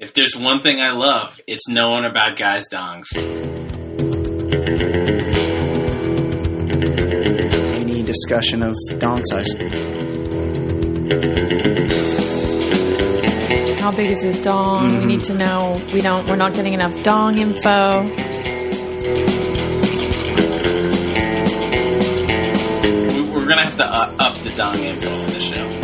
If there's one thing I love, it's knowing about guys' dongs. Any discussion of dong size? How big is his dong? We need to know. We don't. We're not getting enough dong info. We- We're gonna have to up, up the dong info on the show.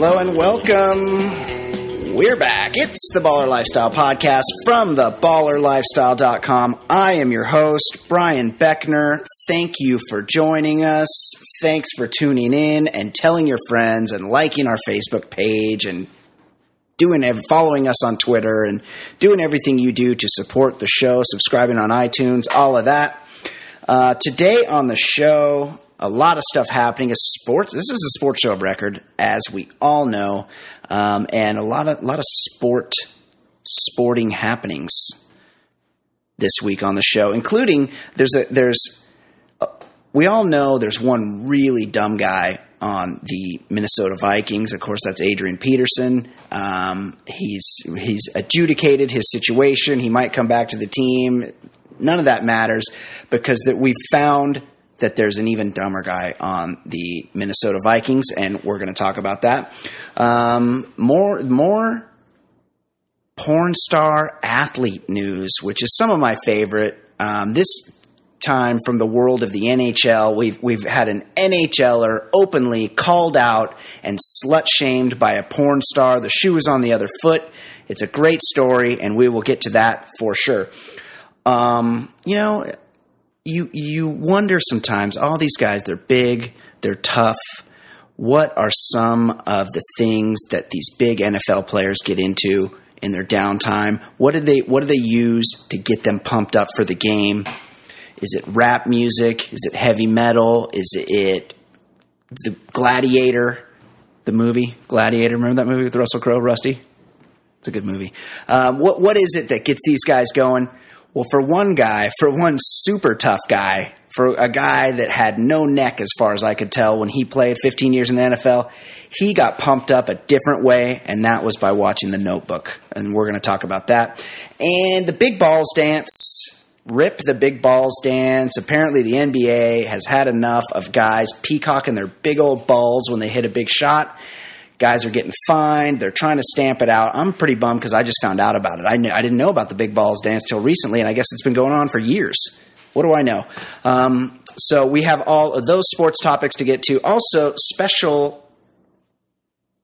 Hello and welcome. We're back. It's the Baller Lifestyle Podcast from the ballerlifestyle.com. I am your host, Brian Beckner. Thank you for joining us. Thanks for tuning in and telling your friends and liking our Facebook page and doing following us on Twitter and doing everything you do to support the show, subscribing on iTunes, all of that. Uh, today on the show, a lot of stuff happening. A sports. This is a sports show of record, as we all know, um, and a lot of lot of sport sporting happenings this week on the show, including there's a there's we all know there's one really dumb guy on the Minnesota Vikings. Of course, that's Adrian Peterson. Um, he's he's adjudicated his situation. He might come back to the team. None of that matters because that we found that there's an even dumber guy on the Minnesota Vikings, and we're going to talk about that. Um, more more porn star athlete news, which is some of my favorite. Um, this time from the world of the NHL, we've we've had an NHLer openly called out and slut shamed by a porn star. The shoe is on the other foot. It's a great story, and we will get to that for sure. Um, you know, you you wonder sometimes. All these guys, they're big, they're tough. What are some of the things that these big NFL players get into in their downtime? What do they What do they use to get them pumped up for the game? Is it rap music? Is it heavy metal? Is it the Gladiator, the movie Gladiator? Remember that movie with Russell Crowe, Rusty? It's a good movie. Um, what what is it that gets these guys going? Well, for one guy, for one super tough guy, for a guy that had no neck as far as I could tell when he played 15 years in the NFL, he got pumped up a different way, and that was by watching The Notebook. And we're going to talk about that. And the big balls dance. Rip the big balls dance. Apparently, the NBA has had enough of guys peacocking their big old balls when they hit a big shot. Guys are getting fined. They're trying to stamp it out. I'm pretty bummed because I just found out about it. I, knew, I didn't know about the big balls dance till recently, and I guess it's been going on for years. What do I know? Um, so we have all of those sports topics to get to. Also, special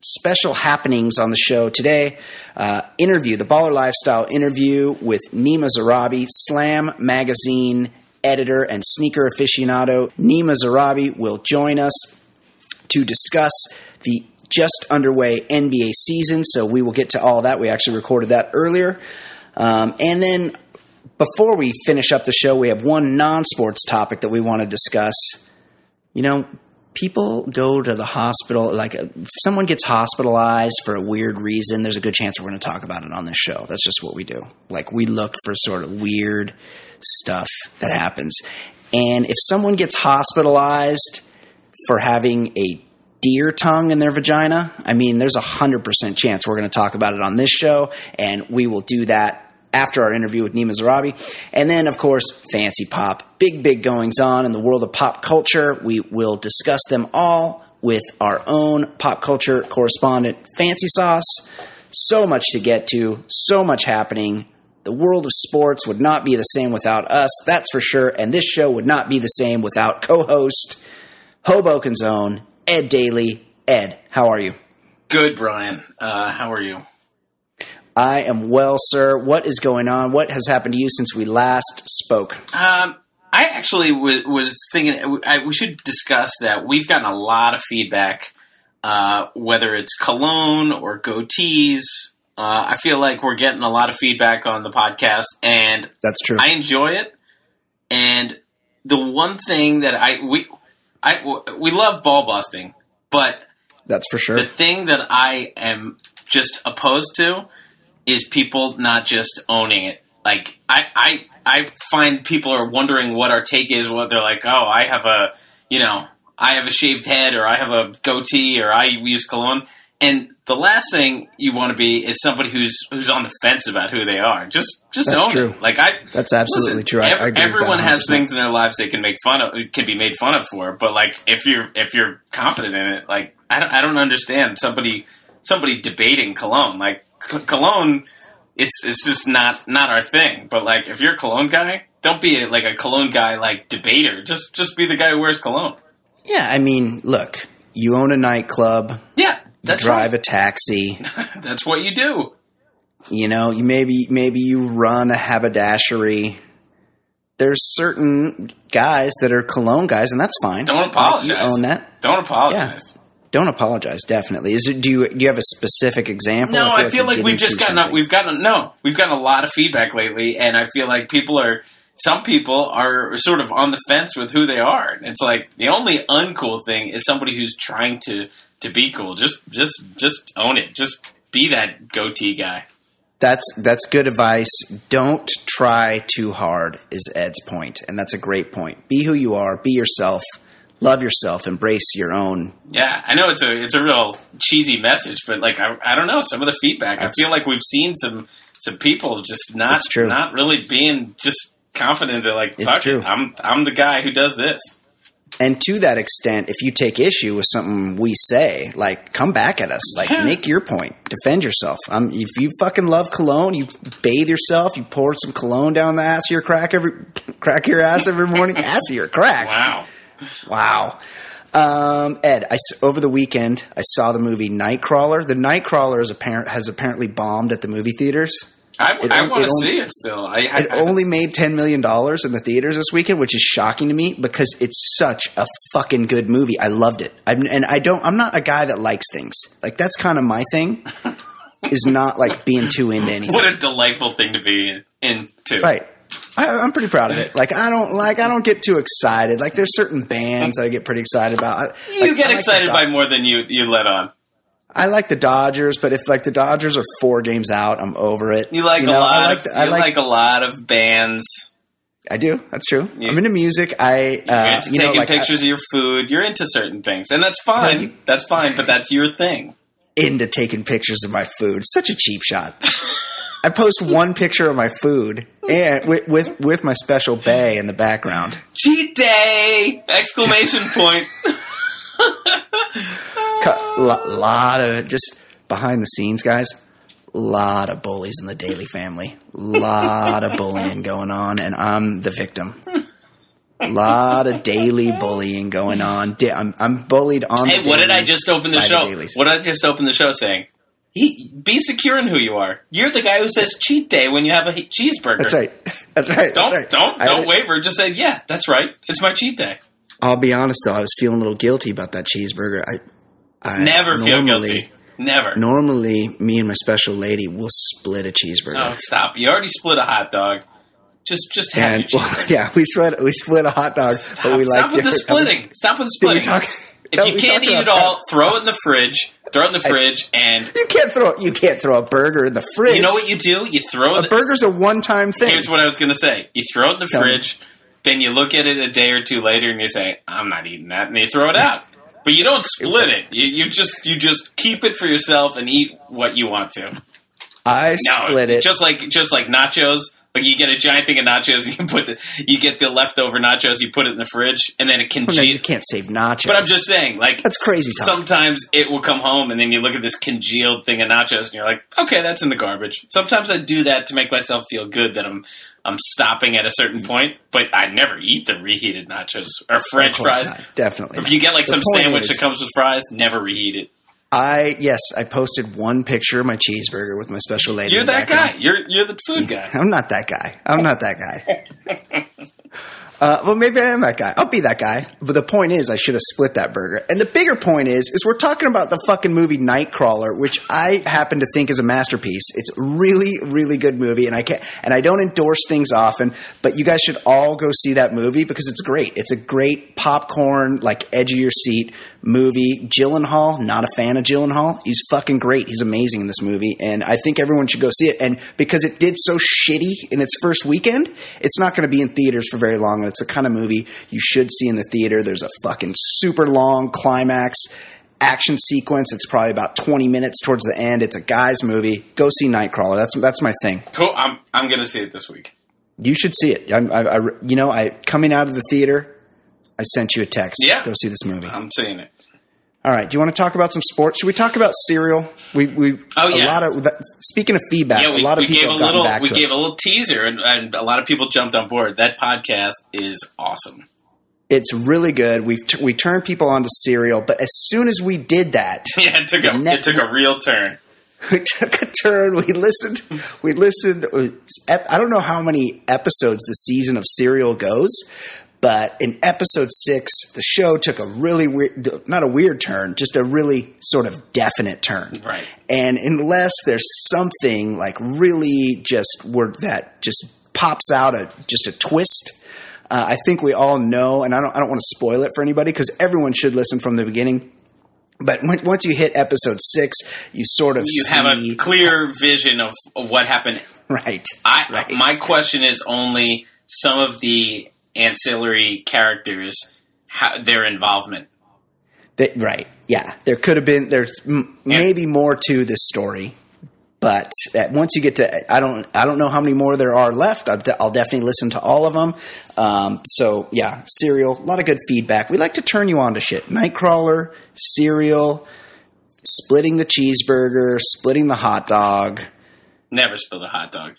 special happenings on the show today. Uh, interview, the Baller Lifestyle interview with Nima Zarrabi, Slam Magazine editor and sneaker aficionado. Nima Zarrabi will join us to discuss the just underway NBA season. So we will get to all that. We actually recorded that earlier. Um, and then before we finish up the show, we have one non sports topic that we want to discuss. You know, people go to the hospital, like if someone gets hospitalized for a weird reason, there's a good chance we're going to talk about it on this show. That's just what we do. Like we look for sort of weird stuff that happens. And if someone gets hospitalized for having a deer tongue in their vagina, I mean, there's a 100% chance we're going to talk about it on this show, and we will do that after our interview with Nima Zarrabi. And then, of course, fancy pop. Big, big goings on in the world of pop culture. We will discuss them all with our own pop culture correspondent, Fancy Sauce. So much to get to, so much happening. The world of sports would not be the same without us, that's for sure. And this show would not be the same without co host, Hoboken's own, Ed Daly. Ed, how are you? Good, Brian. Uh, how are you? I am well, sir. What is going on? What has happened to you since we last spoke? Um, I actually was, was thinking I, we should discuss that. We've gotten a lot of feedback uh, whether it's cologne or goatees. Uh, I feel like we're getting a lot of feedback on the podcast, and That's true. I enjoy it. And the one thing that I we I we love ball busting, but That's for sure. the thing that I am just opposed to is people not just owning it. Like I, I, I find people are wondering what our take is. What they're like, oh, I have a, you know, I have a shaved head, or I have a goatee, or I use cologne. And the last thing you want to be is somebody who's who's on the fence about who they are. Just just That's own true. it. Like I, That's absolutely listen, true. I- I ev- agree with that everyone has things in their lives they can make fun of, can be made fun of for. But like if you're if you're confident in it, like I don't I don't understand somebody somebody debating cologne. Like c- cologne, it's it's just not not our thing. But like if you're a cologne guy, don't be like a cologne guy like debater. Just just be the guy who wears cologne. yeah, I mean, look, you own a nightclub, Yeah, that's drive right. a taxi. That's what you do. you know you maybe maybe you run a haberdashery there's certain guys that are cologne guys and that's fine Don't apologize. you own that Don't apologize. don't apologize definitely is it do you do you have a specific example No, I feel you're like we've just gotten a, we've gotten a, no, we've gotten a lot of feedback lately, and I feel like people are some people are sort of on the fence with who they are. It's like the only uncool thing is somebody who's trying to to be cool. Just just just own it. Just be that goatee guy. that's that's good advice don't try too hard is ed's point and that's a great point be who you are be yourself love yourself embrace your own Yeah, I know it's a it's a real cheesy message, but like I, I don't know some of the feedback. That's- I feel like we've seen some some people just not not really being just confident. They're like, fuck it, I'm I'm the guy who does this. And to that extent, if you take issue with something we say, like come back at us, like Yeah. make your point, defend yourself. Um, if you fucking love cologne, you bathe yourself, you pour some cologne down the ass of your crack every crack your ass every morning, ass of your crack. Wow. Wow. Um, Ed, I over the weekend I saw the movie Nightcrawler. The Nightcrawler is apparent has apparently bombed at the movie theaters. I, I want to see it still. I, I, It only made ten million dollars in the theaters this weekend, which is shocking to me because it's such a fucking good movie. I loved it, I'm, and I don't. I'm not a guy that likes things like that's kind of my thing. is not like being too into anything, what a delightful thing to be into. right? I, I'm pretty proud of it. Like I don't like I don't get too excited. Like there's certain bands that I get pretty excited about. I, You like, get like excited by more than you you let on. I like the Dodgers, but if like the Dodgers are four games out, I'm over it. You like know, a lot. I like of, the- I like like, a lot of bands. I do. That's true. You- I'm into music. I You're uh, into you know taking like I- pictures of your food. You're into certain things, and that's fine. you- that's fine, but that's your thing. into taking pictures of my food. Such a cheap shot. I post one picture of my food and with with, with my special bay in the background. Cheat day! Exclamation point. Cut, lot, lot of just behind the scenes, guys. Lot of bullies in the Daily Family. Lot of bullying going on, and I'm the victim. A Lot of daily bullying going on. I'm, I'm bullied on. Hey, the what did I just open the show? dailies. what did I just open the show saying? He, be secure in who you are. You're the guy who says cheat day when you have a cheeseburger. That's right. That's right. Don't that's right. don't I- don't waver. Just say yeah. That's right. It's my cheat day. I'll be honest though, I was feeling a little guilty about that cheeseburger. I, I Never feel normally- guilty. Never. Normally, me and my special lady will split a cheeseburger. Oh, stop! You already split a hot dog. Just just have and well, yeah, we split we split a hot dog, Stop, but we stop like with the splitting. Stop with the splitting. talk- if No, you can't eat it all, that. throw it in the fridge. Throw it in the fridge, and You can't throw you can't throw a burger in the fridge. you know what you do? You throw a the. burger's a one time thing. Here's what I was going to say. You throw it in the Tell me. Then you look at it a day or two later, and you say, "I'm not eating that," and you throw it out. But you don't split it. You, you just you just keep it for yourself and eat what you want to. I No, split it. just like just like nachos. Like you get a giant thing of nachos and you put the you get the leftover nachos, you put it in the fridge, and then it can Oh, no, you can't save nachos. But I'm just saying, like That's crazy talk. Sometimes it will come home, and then you look at this congealed thing of nachos, and you're like, okay, that's in the garbage. Sometimes I do that to make myself feel good that I'm I'm stopping at a certain point, but I never eat the reheated nachos or French fries. not. Definitely. If you get like The some sandwich is- that comes with fries, never reheat it. I yes, I posted one picture of my cheeseburger with my special lady. You're that guy. You're you're the food guy. I'm not that guy. I'm not that guy. Uh, well, maybe I am that guy. I'll be that guy. But the point is, I should have split that burger. And the bigger point is, is we're talking about the fucking movie Nightcrawler, which I happen to think is a masterpiece. It's a really, really good movie, and I can and I don't endorse things often, but you guys should all go see that movie because it's great. It's a great popcorn, like edge of your seat movie. Gyllenhaal, not a fan of Gyllenhaal. He's fucking great. He's amazing in this movie, and I think everyone should go see it. And because it did so shitty in its first weekend, it's not going to be in theaters for very long. It's the kind of movie you should see in the theater. There's a fucking super long climax action sequence. It's probably about 20 minutes towards the end. It's a guy's movie. Go see Nightcrawler. That's that's my thing. Cool. I'm I'm gonna see it this week. You should see it. I, I, I you know, I coming out of the theater, I sent you a text. Yeah. Go see this movie. I'm seeing it. All right. Do you want to talk about some sports? Should we talk about Serial? We we Oh, yeah. a lot of speaking of feedback, Yeah, we, a lot of people have gotten little back we to gave us. a little teaser, and, and a lot of people jumped on board. That podcast is awesome. It's really good. We t- we turned people onto Serial, but as soon as we did that, Yeah, it took a it took a real turn. we took a turn. We listened. We listened. Uh, I don't know how many episodes the season of Serial goes, but in episode six, the show took a really weird, not a weird turn, just a really sort of definite turn. Right. And unless there's something like really just where that just pops out a just a twist. Uh, I think we all know, and I don't. I don't want to spoil it for anybody because everyone should listen from the beginning. But when, once you hit episode six, you sort of You have a clear vision of, of what happened. right. I right. my question is only some of the ancillary characters, how, their involvement. Right. Yeah. There could have been. There's m- maybe more to this story, but once you get to, I don't. I don't know how many more there are left. I'll, de- I'll definitely listen to all of them. Um, so yeah, Serial. A lot of good feedback. We like to turn you on to shit. Nightcrawler, Serial, splitting the cheeseburger, splitting the hot dog. Never spilled a hot dog.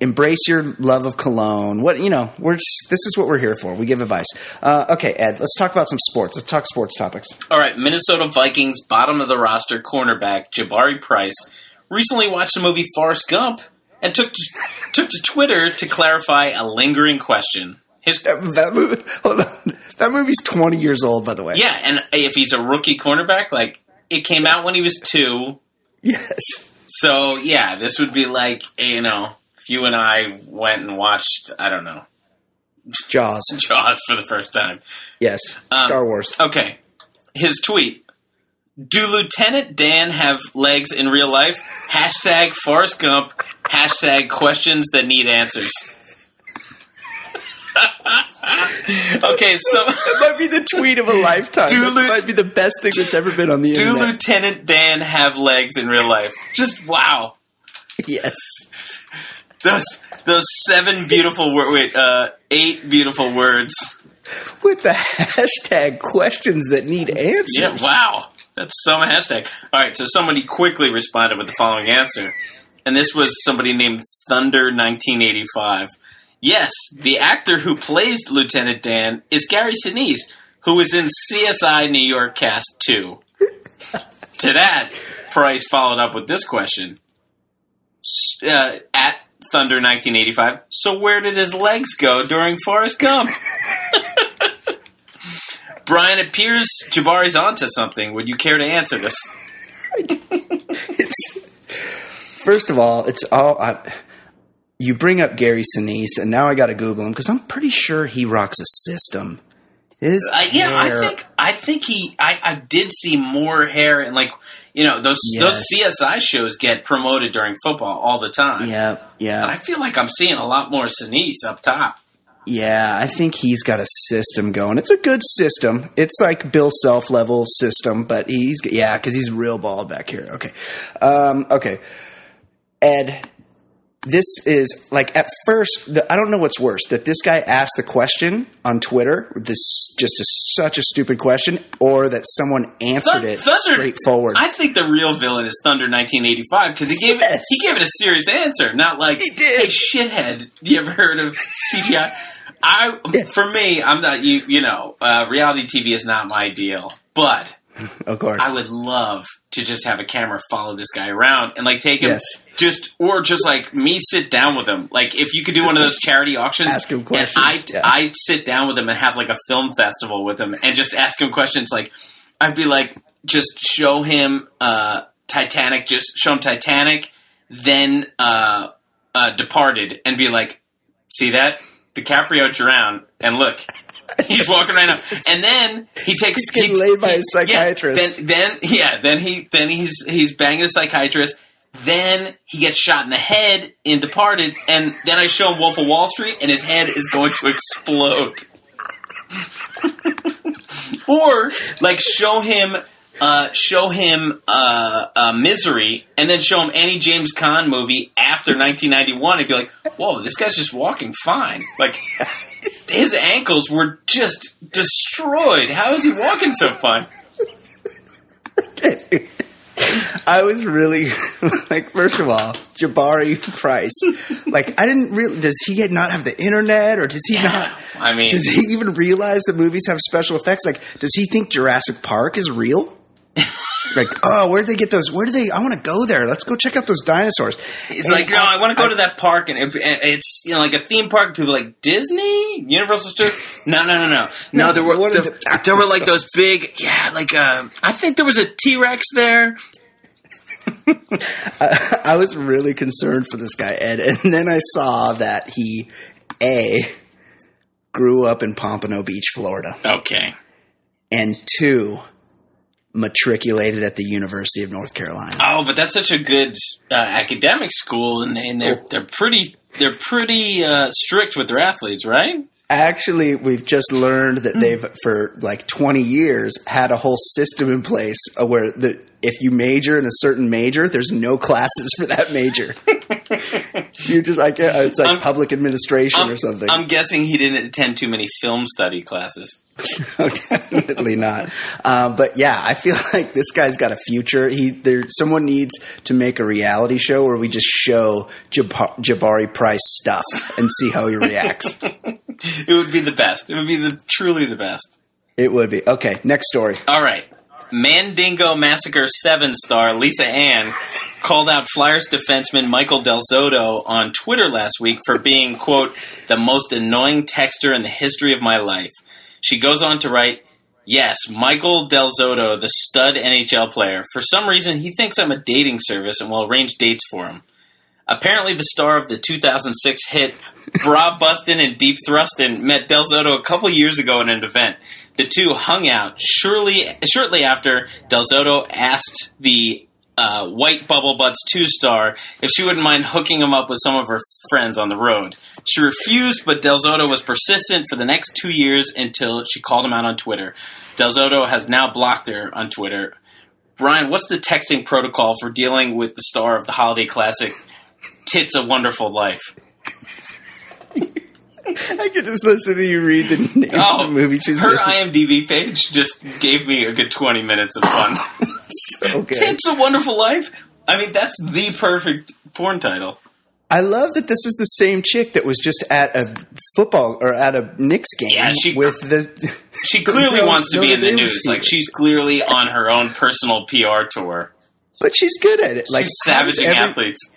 Embrace your love of cologne. What you know, we're just, this is what we're here for. We give advice. Uh, okay, Ed, let's talk about some sports. Let's talk sports topics. All right, Minnesota Vikings bottom of the roster cornerback Jabari Price recently watched the movie Forrest Gump and took to, took to Twitter to clarify a lingering question. His That, that movie. That movie's twenty years old, by the way. yeah, and if he's a rookie cornerback, like it came out when he was two, Yes. So yeah, this would be like you know, if you and I went and watched, I don't know, Jaws. Jaws for the first time. Yes. Um, Star Wars. Okay. His tweet. Do Lieutenant Dan have legs in real life? Hashtag Forrest Gump. Hashtag questions that need answers. okay, so That might be the tweet of a lifetime. Do That Lu- might be the best thing that's ever been on the do internet. Do Lieutenant Dan have legs in real life? Just wow. yes. Those those seven beautiful words, wait, uh, eight beautiful words. With the hashtag questions that need answers. Yeah, wow. That's some hashtag. All right, so somebody quickly responded with the following answer. And this was somebody named Thunder1985. Yes, the actor who plays Lieutenant Dan is Gary Sinise, who was in CSI New York Cast 2. to that, Price followed up with this question. Uh, at Thunder1985, so where did his legs go during Forrest Gump? Brian, appears Jabari's onto something. Would you care to answer this? First of all, it's all. I, you bring up Gary Sinise, and now I got to Google him because I'm pretty sure he rocks a system. His Uh, yeah, hair- I think I think he. I, I did see more hair and like you know those those CSI shows get promoted during football all the time. Yeah, yeah. And yeah, I feel like I'm seeing a lot more Sinise up top. yeah. I think he's got a system going. It's a good system. It's like Bill Self level system, but he's yeah, because he's real bald back here. Okay, um, okay. Ed, this is like at first. The, I don't know what's worse that this guy asked the question on Twitter. This just a, such a stupid question, or that someone answered Thun- it Thunder- straightforward. I think the real villain is Thunder 1985 because he gave it he gave it a serious answer, not like He did. hey shithead. You ever heard of CGI? I for me, I'm not you. You know, uh, reality TV is not my deal, but Of course. I would love to just have a camera follow this guy around and like take him Yes. just or just like me sit down with him. Like if you could do one of those charity auctions ask him and questions, I yeah. I'd sit down with him and have like a film festival with him and just ask him questions like I'd be like just show him uh Titanic just show him Titanic then uh uh Departed and be like see that DiCaprio drowned and look He's walking right now, and then he takes. He's getting he- laid by his yeah, psychiatrist. then, then, yeah, then he, then he's he's banging a psychiatrist. Then he gets shot in the head in Departed, and then I show him Wolf of Wall Street, and his head is going to explode. or like show him. Uh, show him uh, uh, Misery, and then show him any James Caan movie after 1991, and be like, "Whoa, this guy's just walking fine." Like his ankles were just destroyed. How is he walking so fine? I was really like, first of all, Jabari Price. Like, I didn't really. Does he not have the internet, or does he not? I mean, Does he even realize that movies have special effects? Like, does he think Jurassic Park is real? like, oh, where'd they get those? Where do they? I want to go there. Let's go check out those dinosaurs. It's And like, no, I want to go to that park, and it, it's you know like a theme park. People are like Disney, Universal Studios. No, no, no, no, no. There were there, the there were like those big, yeah, like uh, I think there was a T Rex there. I was really concerned for this guy Ed, and then I saw that he a grew up in Pompano Beach, Florida, Okay, and two matriculated at the University of North Carolina. oh, but that's such a good uh, academic school, and, and they're they're pretty they're pretty uh, strict with their athletes, right? Actually, we've just learned that they've for like 20 years had a whole system in place uh, where the if you major in a certain major, there's no classes for that major. you just like uh, it's like I'm- public administration I'm, or something. I'm guessing he didn't attend too many film study classes. No, definitely not. Um, but yeah, I feel like this guy's got a future. He there. Someone needs to make a reality show where we just show Jab- Jabari Price stuff and see how he reacts. It would be the best. It would be the truly the best. it would be okay. Next story. All right. Mandingo Massacre 7 star Lisa Ann called out Flyers defenseman Michael Del Zotto on Twitter last week for being, quote, the most annoying texter in the history of my life. She goes on to write, Yes, Michael Del Zotto, the stud NHL player. For some reason, he thinks I'm a dating service and will arrange dates for him. Apparently, the star of the 2006 hit Bra Bustin' and Deep Thrustin' met Del Zotto a couple years ago at an event. The two hung out shortly, shortly after Del Zotto asked the uh, White Bubble Butts 2 star if she wouldn't mind hooking him up with some of her friends on the road. She refused, but Del Zotto was persistent for the next two years until she called him out on Twitter. Del Zotto has now blocked her on Twitter. Brian, what's the texting protocol for dealing with the star of the holiday classic, Tits a Wonderful Life? I could just listen to you read the names Oh, of the oh, movie. She's her IMDb page just gave me a good 20 minutes of fun. good. Tits a Wonderful Life? I mean, that's the perfect porn title. I love that this is the same chick that was just at a football or at a Knicks game Yeah, she- with the. She clearly No- wants to be in the news. Like, she's clearly on her own personal PR tour. But she's good at it. Like she's savaging every- athletes.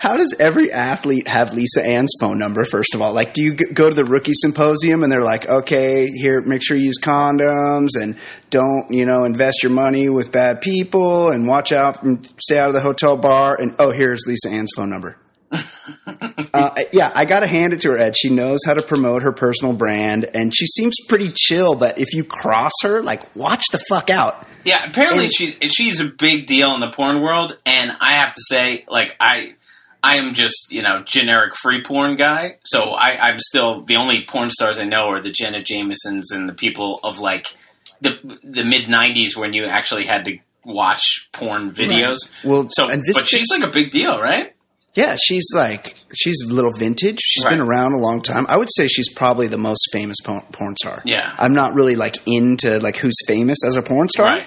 How does every athlete have Lisa Ann's phone number? First of all, like, do you go to the rookie symposium and they're like, okay, here, make sure you use condoms and don't, you know, invest your money with bad people and watch out and stay out of the hotel bar. And oh, here's Lisa Ann's phone number. uh, yeah, I got to hand it to her, Ed. She knows how to promote her personal brand and she seems pretty chill. But if you cross her, like, watch the fuck out. Yeah, apparently And- she she's a big deal in the porn world, and I have to say, like I. I am just, you know, generic free porn guy. So I, I'm still the only porn stars I know are the Jenna Jamesons and the people of like the the mid '90s when you actually had to watch porn videos. Well, So, and this but she's like a big deal, right? Yeah, she's like she's a little vintage. She's been around a long time. I would say she's probably the most famous porn, porn star. Yeah. I'm not really like into like who's famous as a porn star, Right.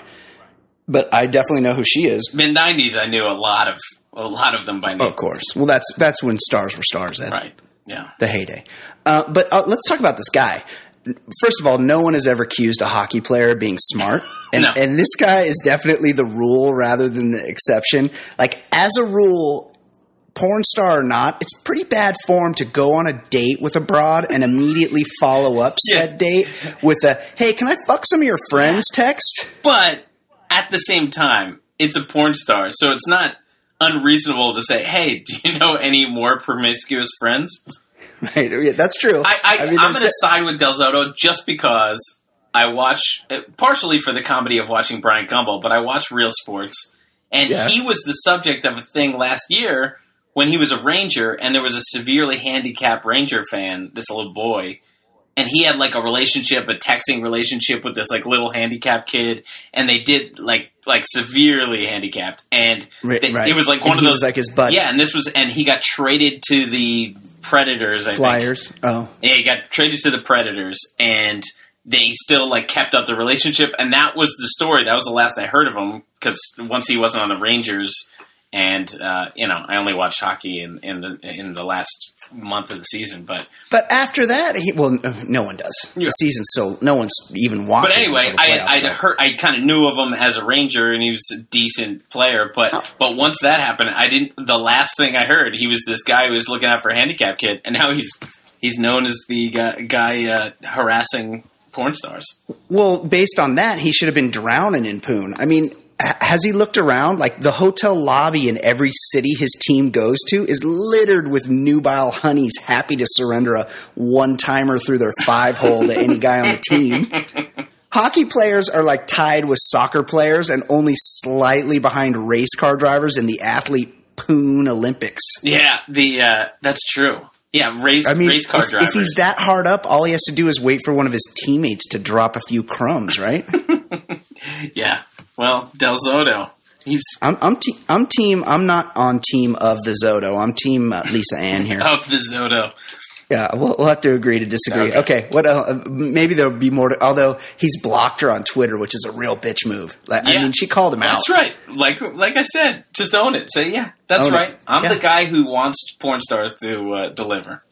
but I definitely know who she is. Mid '90s, I knew a lot of a lot of them by name. Of course. Well, that's that's when stars were stars. Ed. Right. Yeah. The heyday. Uh, but uh, let's talk about this guy. first of all, no one has ever accused a hockey player of being smart. And, No. and this guy is definitely the rule rather than the exception. Like, as a rule, porn star or not, it's pretty bad form to go on a date with a broad and immediately follow up Yeah. said date with a, hey, can I fuck some of your friends text? But at the same time, it's a porn star, so it's not unreasonable to say, "Hey, do you know any more promiscuous friends?" Right. Yeah, that's true. I, I, I mean, am going to de- side with Del Zotto just because I watch, uh, partially for the comedy of watching Bryant Gumbel, but I watch Real Sports, and Yeah. he was the subject of a thing last year when he was a Ranger, and there was a severely handicapped Ranger fan, this little boy, and he had like a relationship, a texting relationship with this like little handicapped kid, and they did like like severely handicapped, and they- right. it was like And one of he those was like his buddy. Yeah, and this was, and he got traded to the Predators. I think. Flyers. Oh. Yeah, he got traded to the Predators, and they still like kept up the relationship, and that was the story. That was the last I heard of him because once he wasn't on the Rangers, and uh, you know, I only watched hockey in in the in the last month of the season. But But after that, he, well, no- one does. Yeah. The season's so no one's even watching. but anyway, I I heard I kind of knew of him as a Ranger, and he was a decent player. But but once that happened, I didn't. The last thing I heard, he was this guy who was looking out for a handicap kid, and now he's he's known as the guy, guy uh, harassing porn stars. Well, based on that, he should have been drowning in poon. I mean, has he looked around? Like the hotel lobby in every city his team goes to is littered with nubile honeys happy to surrender a one timer through their five hole to any guy on the team. Hockey players are like tied with soccer players and only slightly behind race car drivers in the athlete poon Olympics. Yeah, the uh, that's true. Yeah, race I mean, race car if, drivers. if he's that hard up, all he has to do is wait for one of his teammates to drop a few crumbs, right? yeah. Well, Del Zotto, he's I'm I'm, te- I'm team. I'm not on team of the Zotto. I'm team uh, Lisa Ann here. of the Zotto. Yeah, we'll, we'll have to agree to disagree. Okay. Okay, what? Uh, maybe there'll be more. To, although he's blocked her on Twitter, which is a real bitch move. Like, I mean, she called him That's out. That's right. Like like I said, just own it. Say yeah, that's Own it. right. I'm Yeah. the guy who wants porn stars to uh, deliver.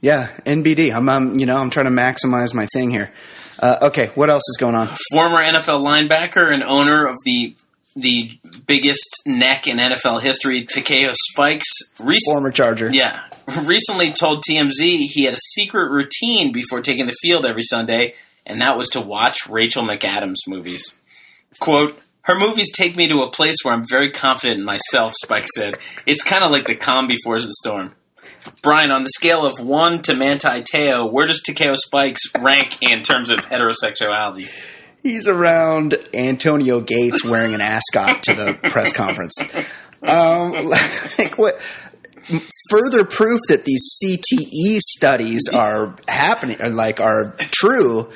Yeah, NBD. I'm, um, you know, I'm trying to maximize my thing here. Uh, okay, what else is going on? Former NFL linebacker and owner of the the biggest neck in NFL history, Takeo Spikes, rec- Former Charger. Yeah. Recently told TMZ he had a secret routine before taking the field every Sunday, and that was to watch Rachel McAdams movies. Quote, her movies take me to a place where I'm very confident in myself, Spike said. It's kind of like the calm before the storm. Brian, on the scale of 1 to Manti Te'o, where does Takeo Spikes rank in terms of heterosexuality? He's around Antonio Gates wearing an ascot to the press conference. Um, like what? Further proof that these CTE studies are happening, or like are true.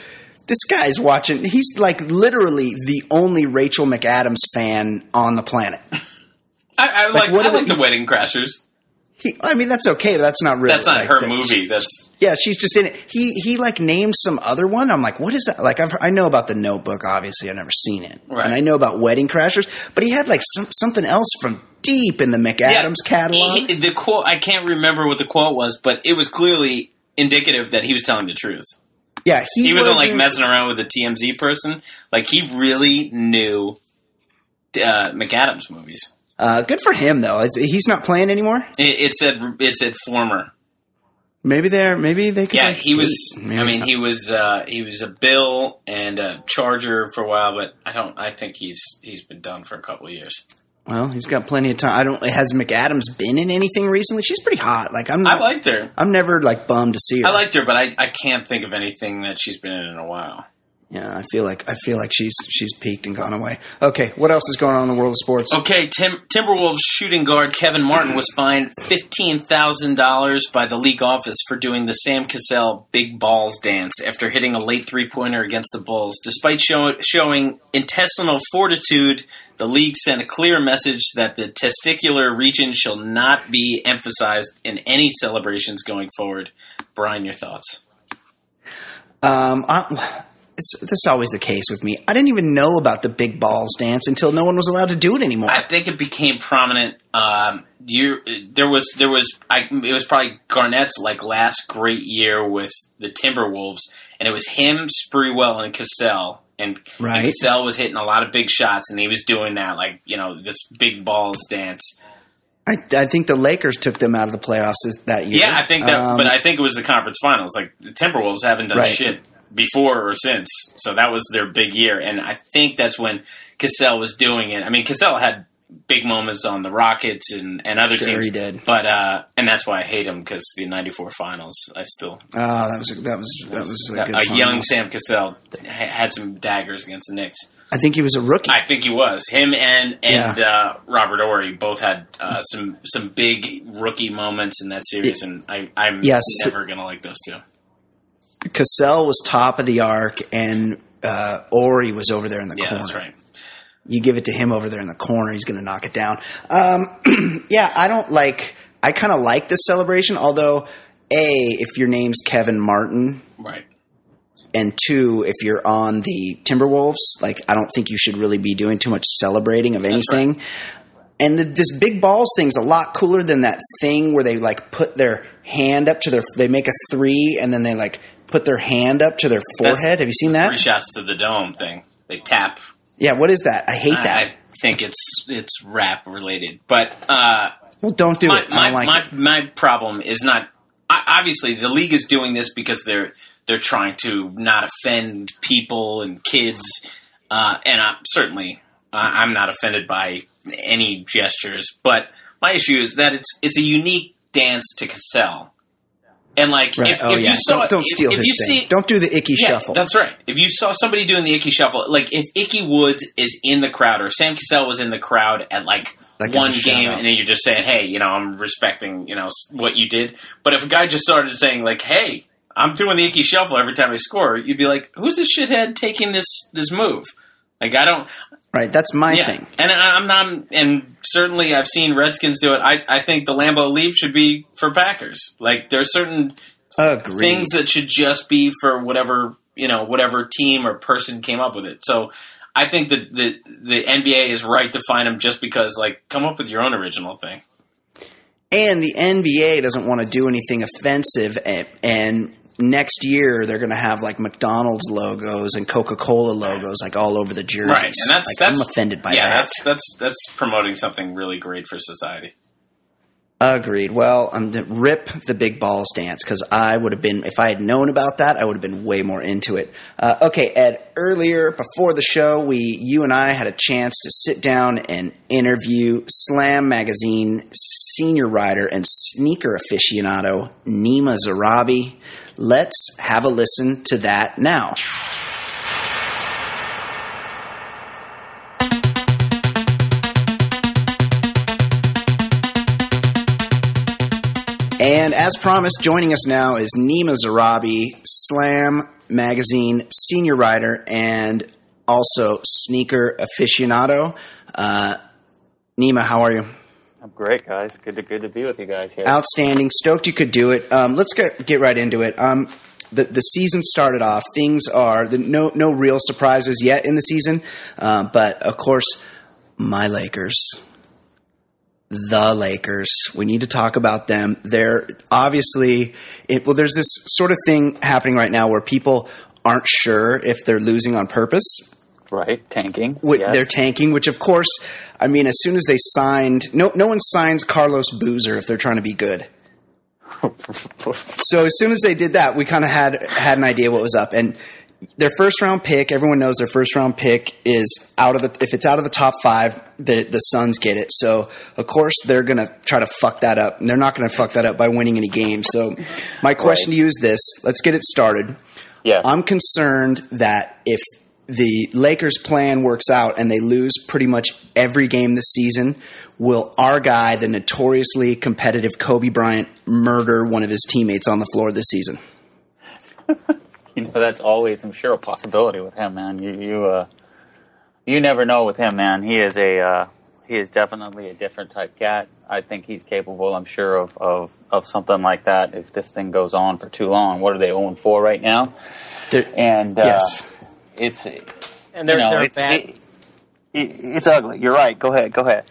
This guy's watching. He's like literally the only Rachel McAdams fan on the planet. I, I like, what I like the- the Wedding Crashers. He, I mean, that's okay. But that's not really. That's not like, her that- movie. That's Yeah, she's just in it. He he like named some other one. I'm like, what is that? Like I've, I know about the Notebook. Obviously, I've never seen it, Right. and I know about Wedding Crashers. But he had like some, something else from deep in the McAdams catalog. He- the quote I can't remember what the quote was, but it was clearly indicative that he was telling the truth. yeah, he, He wasn't like wasn't- messing around with the TMZ person. Like he really knew uh, McAdams movies. Uh, good for him though. It's, he's not playing anymore. It, it said it said former. Maybe they're maybe they could. Yeah, like, he was. date. I Maybe- mean, he was. Uh, he was a Bill and a Charger for a while, but I don't. I think he's he's been done for a couple of years. Well, he's got plenty of time. I don't. Has McAdams been in anything recently? She's pretty hot. Like I'm Not, I liked her. I'm never like bummed to see her. I liked her, but I, I can't think of anything that she's been in in a while. Yeah, I feel like I feel like she's she's peaked and gone away. Okay, what else is going on in the world of sports? Okay, Tim, Timberwolves shooting guard Kevin Martin was fined fifteen thousand dollars by the league office for doing the Sam Cassell big balls dance after hitting a late three pointer against the Bulls. Despite show, showing intestinal fortitude, the league sent a clear message that the testicular region shall not be emphasized in any celebrations going forward. Brian, your thoughts? Um, I, it's that's always the case with me. I didn't even know about the big balls dance until no one was allowed to do it anymore. I think it became prominent. Um, you there was there was I it was probably Garnett's like last great year with the Timberwolves, and it was him, Sprewell, and Cassell. And, Right. and Cassell was hitting a lot of big shots, and he was doing that like you know this big balls dance. I, I think the Lakers took them out of the playoffs that year. Yeah, I think that, Um, but I think it was the conference finals. Like the Timberwolves haven't done Right. shit before or since, so that was their big year, and I think that's when Cassell was doing it. I mean, Cassell had big moments on the Rockets and, and other Sure teams, he did. but uh, and that's why I hate him because the '94 finals, I still oh, that was a, that was that was a, a, young. Sam Cassell had some daggers against the Knicks. I think he was a rookie. I think he was him and and Yeah. uh, Robert Horry both had uh, some some big rookie moments in that series, and I, I'm Yes. never gonna like those two. Cassell was top of the arc, and uh, Horry was over there in the Yeah, corner. that's right. You give it to him over there in the corner, he's going to knock it down. Um, yeah, I don't like. I kind of like this celebration, although a if your name's Kevin Martin, Right. and two if you're on the Timberwolves, like I don't think you should really be doing too much celebrating of anything. And the, this big balls thing's a lot cooler than that thing where they like put their hand up to their. They make a three and then they like put their hand up to their That's forehead. Have you seen that? Three shots to the dome thing. They tap. Yeah, what is that? I hate that. I, think it's it's rap related, but uh, well, don't do my it. My, like my, it. my problem is not obviously the league is doing this because they're they're trying to not offend people and kids, uh, and I, certainly uh, I'm not offended by any gestures. But my issue is that it's it's a unique dance to Cassell, and like Right. if, oh if yeah. you saw don't don't steal if, his you thing. see don't do the icky yeah, shuffle. That's right. If you saw somebody doing the Ickey Shuffle, like if Ickey Woods is in the crowd or Sam Cassell was in the crowd at like, it's one game, and then you're just saying, "Hey, you know, I'm respecting, you know, what you did." But if a guy just started saying like, "Hey, I'm doing the Ickey Shuffle every time I score," you'd be like, "Who's this shithead taking this this move?" Like I don't, right. That's my yeah. thing. And I'm not, and certainly I've seen Redskins do it. I I think the Lambeau Leap should be for Packers. Like there's certain Agreed. things that should just be for whatever you know whatever team or person came up with it. So I think that the the NBA is right to find them just because like come up with your own original thing. And the NBA doesn't want to do anything offensive. And, and next year, they're going to have like McDonald's logos and Coca Cola logos like all over the jerseys. Right, and that's like, that's I'm offended by that. yeah, that. that's that's that's promoting something really great for society. Agreed. Well, um, th- rip the big balls dance because I would have been, if I had known about that, I would have been way more into it. Uh, okay, Ed. Earlier before the show, we, you and I had a chance to sit down and interview Slam Magazine senior writer and sneaker aficionado Nima Zarrabi. Let's have a listen to that now. And as promised, joining us now is Nima Zarrabi, Slam Magazine senior writer and also sneaker aficionado. Uh, Nima, how are you? Great, guys. Good to good to be with you guys here. Outstanding. Stoked you could do it. Um, let's get get right into it. Um, the the season started off. Things are the, no no real surprises yet in the season, uh, but of course, my Lakers, the Lakers. We need to talk about them. They're obviously it, well. There's this sort of thing happening right now where people aren't sure if they're losing on purpose Right, tanking. Wi- yes. They're tanking, which of course, I mean, as soon as they signed, no, no one signs Carlos Boozer if they're trying to be good. So as soon as they did that, we kind of had had an idea what was up. And their first round pick, everyone knows their first round pick is out of the. If it's out of the top five, the the Suns get it. So of course they're gonna try to fuck that up, and they're not gonna fuck that up by winning any games. So my question to you is this: Let's get it started. yes. I'm concerned that if the Lakers' plan works out and they lose pretty much every game this season, will our guy, the notoriously competitive Kobe Bryant, murder one of his teammates on the floor this season? you know that's always, I'm sure, a possibility with him, man. You you uh, you never know with him, man. He is a uh, he is definitely a different type cat. I think he's capable. I'm sure of of of something like that. If this thing goes on for too long, what are they 0 4 right now? There- And uh, yes. It's and they're, you know, they're it's, bad. it- it- it's ugly. You're right. Go ahead. Go ahead.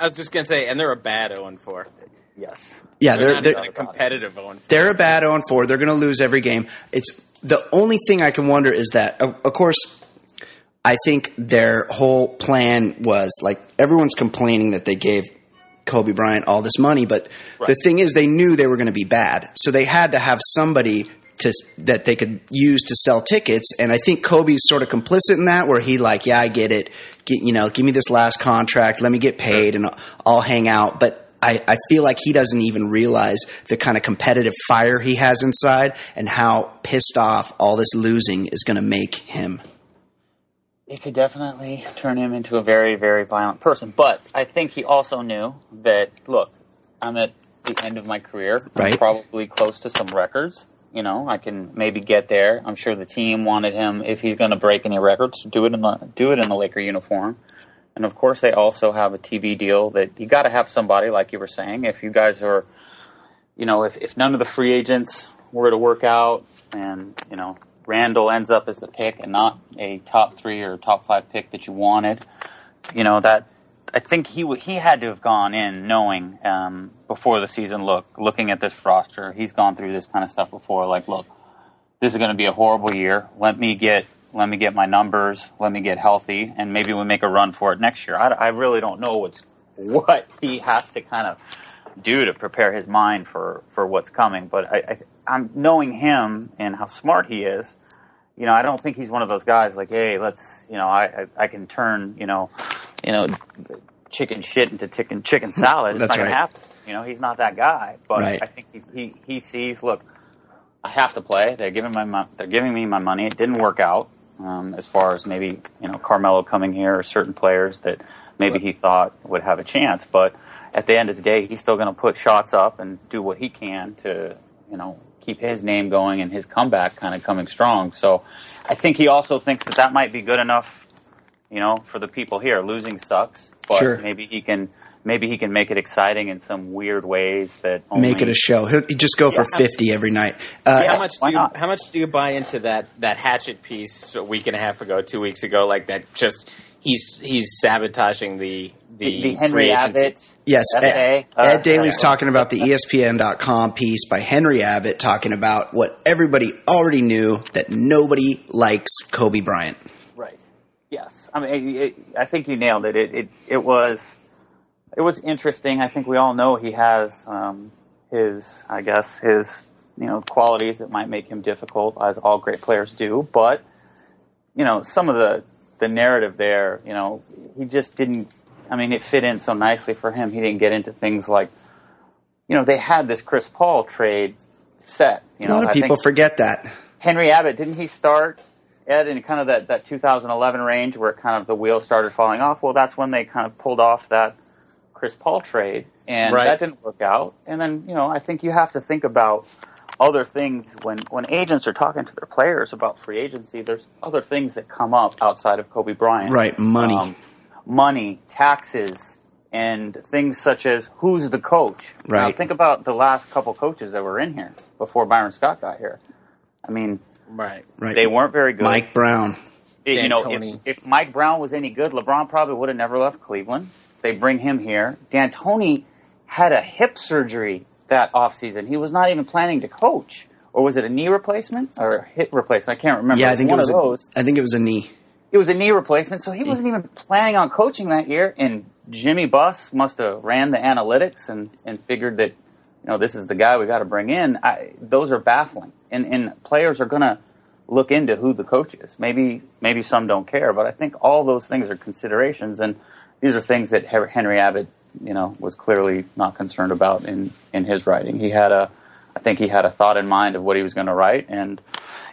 I was just gonna say, and they're a bad 0 and 4. Yes. Yeah, They're, they're they're, a competitive 0 and 4. they're a bad 0 4. They're going to lose every game. It's the only thing I can wonder is that, of, of course, I think their whole plan was like everyone's complaining that they gave Kobe Bryant all this money, but the thing is, they knew they were going to be bad, so they had to have somebody to that they could use to sell tickets. And I think Kobe's sort of complicit in that, where he like, yeah, I get it, get, you know, give me this last contract, let me get paid, and I'll, hang out, but. I, I feel like he doesn't even realize the kind of competitive fire he has inside and how pissed off all this losing is going to make him. It could definitely turn him into a very, very violent person. But I think he also knew that, look, I'm at the end of my career. Right. I'm probably close to some records. You know, I can maybe get there. I'm sure the team wanted him, if he's going to break any records, do it in the do it in the Laker uniform. And of course, they also have a TV deal that you got to have somebody, like you were saying. If you guys are, you know, if, if none of the free agents were to work out, and you know Randle ends up as the pick and not a top three or top five pick that you wanted, you know that I think he w- he had to have gone in knowing um, before the season. Look, looking at this roster, he's gone through this kind of stuff before. Like, look, this is going to be a horrible year. Let me get let me get my numbers. Let me get healthy, and maybe we make a run for it next year. I, I really don't know what's what he has to kind of do to prepare his mind for for what's coming. But I, I I'm knowing him and how smart he is. You know, I don't think he's one of those guys like, hey, let's, you know, I I, I can turn, you know, you know, chicken shit into chicken chicken salad. It's That's not gonna right. happen. You know, he's not that guy. But Right. I think he, he he sees, look, I have to play. They're giving my they're giving me my money. It didn't work out um, as far as maybe you know Carmelo coming here or certain players that maybe he thought would have a chance. But at the end of the day, he's still going to put shots up and do what he can to you know keep his name going and his comeback kind of coming strong. So I think he also thinks that that might be good enough. You know, for the people here, losing sucks, but Sure. maybe he can. Maybe he can make it exciting in some weird ways that only, Make it a show. He'll he'd just go for fifty every night. Uh, how much do you not? how much do you buy into that that hatchet piece a week and a half ago, two weeks ago, like that? Just he's he's sabotaging the the, the, the Henry free agency. Abbott. Yes. Ed, Uh, Ed Daly's talking about the ESPN.com piece by Henry Abbott talking about what everybody already knew that nobody likes Kobe Bryant. Right. Yes. I mean, it, it, I think you nailed it. It, it. it was it was interesting. I think we all know he has um, his, I guess, his you know qualities that might make him difficult, as all great players do. But you know, some of the the narrative there, you know, he just didn't. I mean, it fit in so nicely for him. He didn't get into things like, you know, they had this Chris Paul trade set. You A know, lot of I people forget that. Henry Abbott, didn't he start Ed in kind of that, that 2011 range where kind of the wheels started falling off? Well, that's when they kind of pulled off that Chris Paul trade, and Right. that didn't work out. And then you know, I think you have to think about other things when when agents are talking to their players about free agency. There's other things that come up outside of Kobe Bryant, Right, money. Um, money, taxes, and things such as who's the coach. Now, Right. think about the last couple coaches that were in here before Byron Scott got here. I mean, Right. Right. they weren't very good. Mike Brown. It- you know, if, if Mike Brown was any good, LeBron probably would have never left Cleveland. They bring him here. D'Antoni had a hip surgery that offseason. He was not even planning to coach. Or was it a knee replacement or a hip replacement? I can't remember. Yeah, I think one it was. of those. A, I think it was a knee. It was a knee replacement, so he wasn't even planning on coaching that year. And Jimmy Buss must have ran the analytics and, and figured that, you know, this is the guy we got to bring in. I, those are baffling, and and players are going to look into who the coach is. Maybe maybe some don't care, but I think all those things are considerations, and these are things that Henry Abbott, you know, was clearly not concerned about in in his writing. He had a, I think he had a thought in mind of what he was going to write, and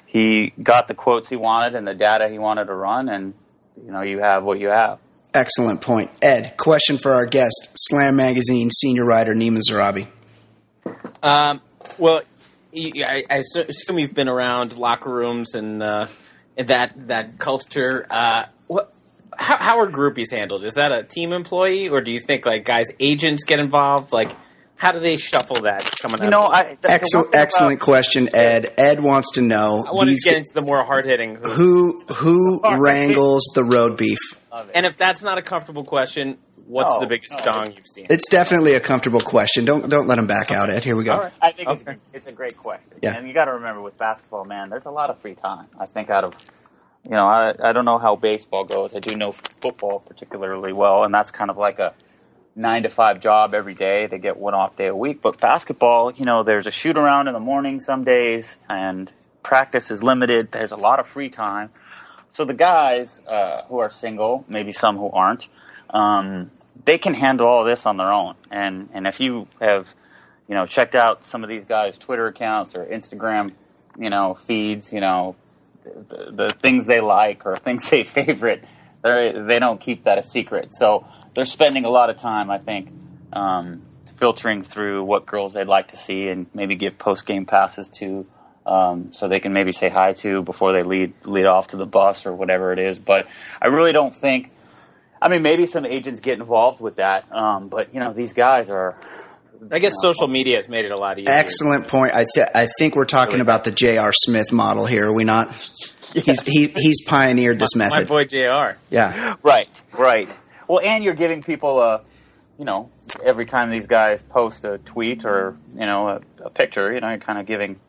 he got the quotes he wanted and the data he wanted to run, and you know, you have what you have. Excellent point. Ed, question for our guest, Slam Magazine senior writer Nima Zarrabi. Um, well, I, assu- assume you've been around locker rooms and, uh, that that culture. Uh, what? How, how are groupies handled? Is that a team employee, or do you think like guys' agents get involved? Like, How do they shuffle that coming You up? know, I, the- the Excellent, thing excellent question, Ed. Ed wants to know I want to get into the more hard hitting. who who wrangles the road beef. And if that's not a comfortable question, what's No, the biggest no. dong you've seen? It's definitely a comfortable question. Don't don't let him back out, Ed. Here we go. All right. I think it's, it's a great question. Yeah. And you got to remember with basketball, man, there's a lot of free time. I think out of, you know, I, I don't know how baseball goes. I do know football particularly well, and that's kind of like a nine to five job every day. They get one off day a week. But basketball, you know, there's a shoot around in the morning some days, and practice is limited. There's a lot of free time. So the guys uh, who are single, maybe some who aren't, um, they can handle all this on their own. And and if you have, you know, checked out some of these guys' Twitter accounts or Instagram, you know, feeds, you know, the, the things they like or things they favorite, they they don't keep that a secret. So they're spending a lot of time, I think, um, filtering through what girls they'd like to see and maybe give post game passes to. Um, so they can maybe say hi to before they lead lead off to the bus or whatever it is. But I really don't think. I mean, maybe some agents get involved with that, um, but you know, these guys are. I guess social media has made it a lot easier. Excellent point. I th- I think we're talking about the J.R. Smith model here. Are we not? He's he, he's pioneered this method. My boy Jr. Yeah. Right, right. Well, and you're giving people a, you know, every time these guys post a tweet or you know a, a picture, you know, you're kind of giving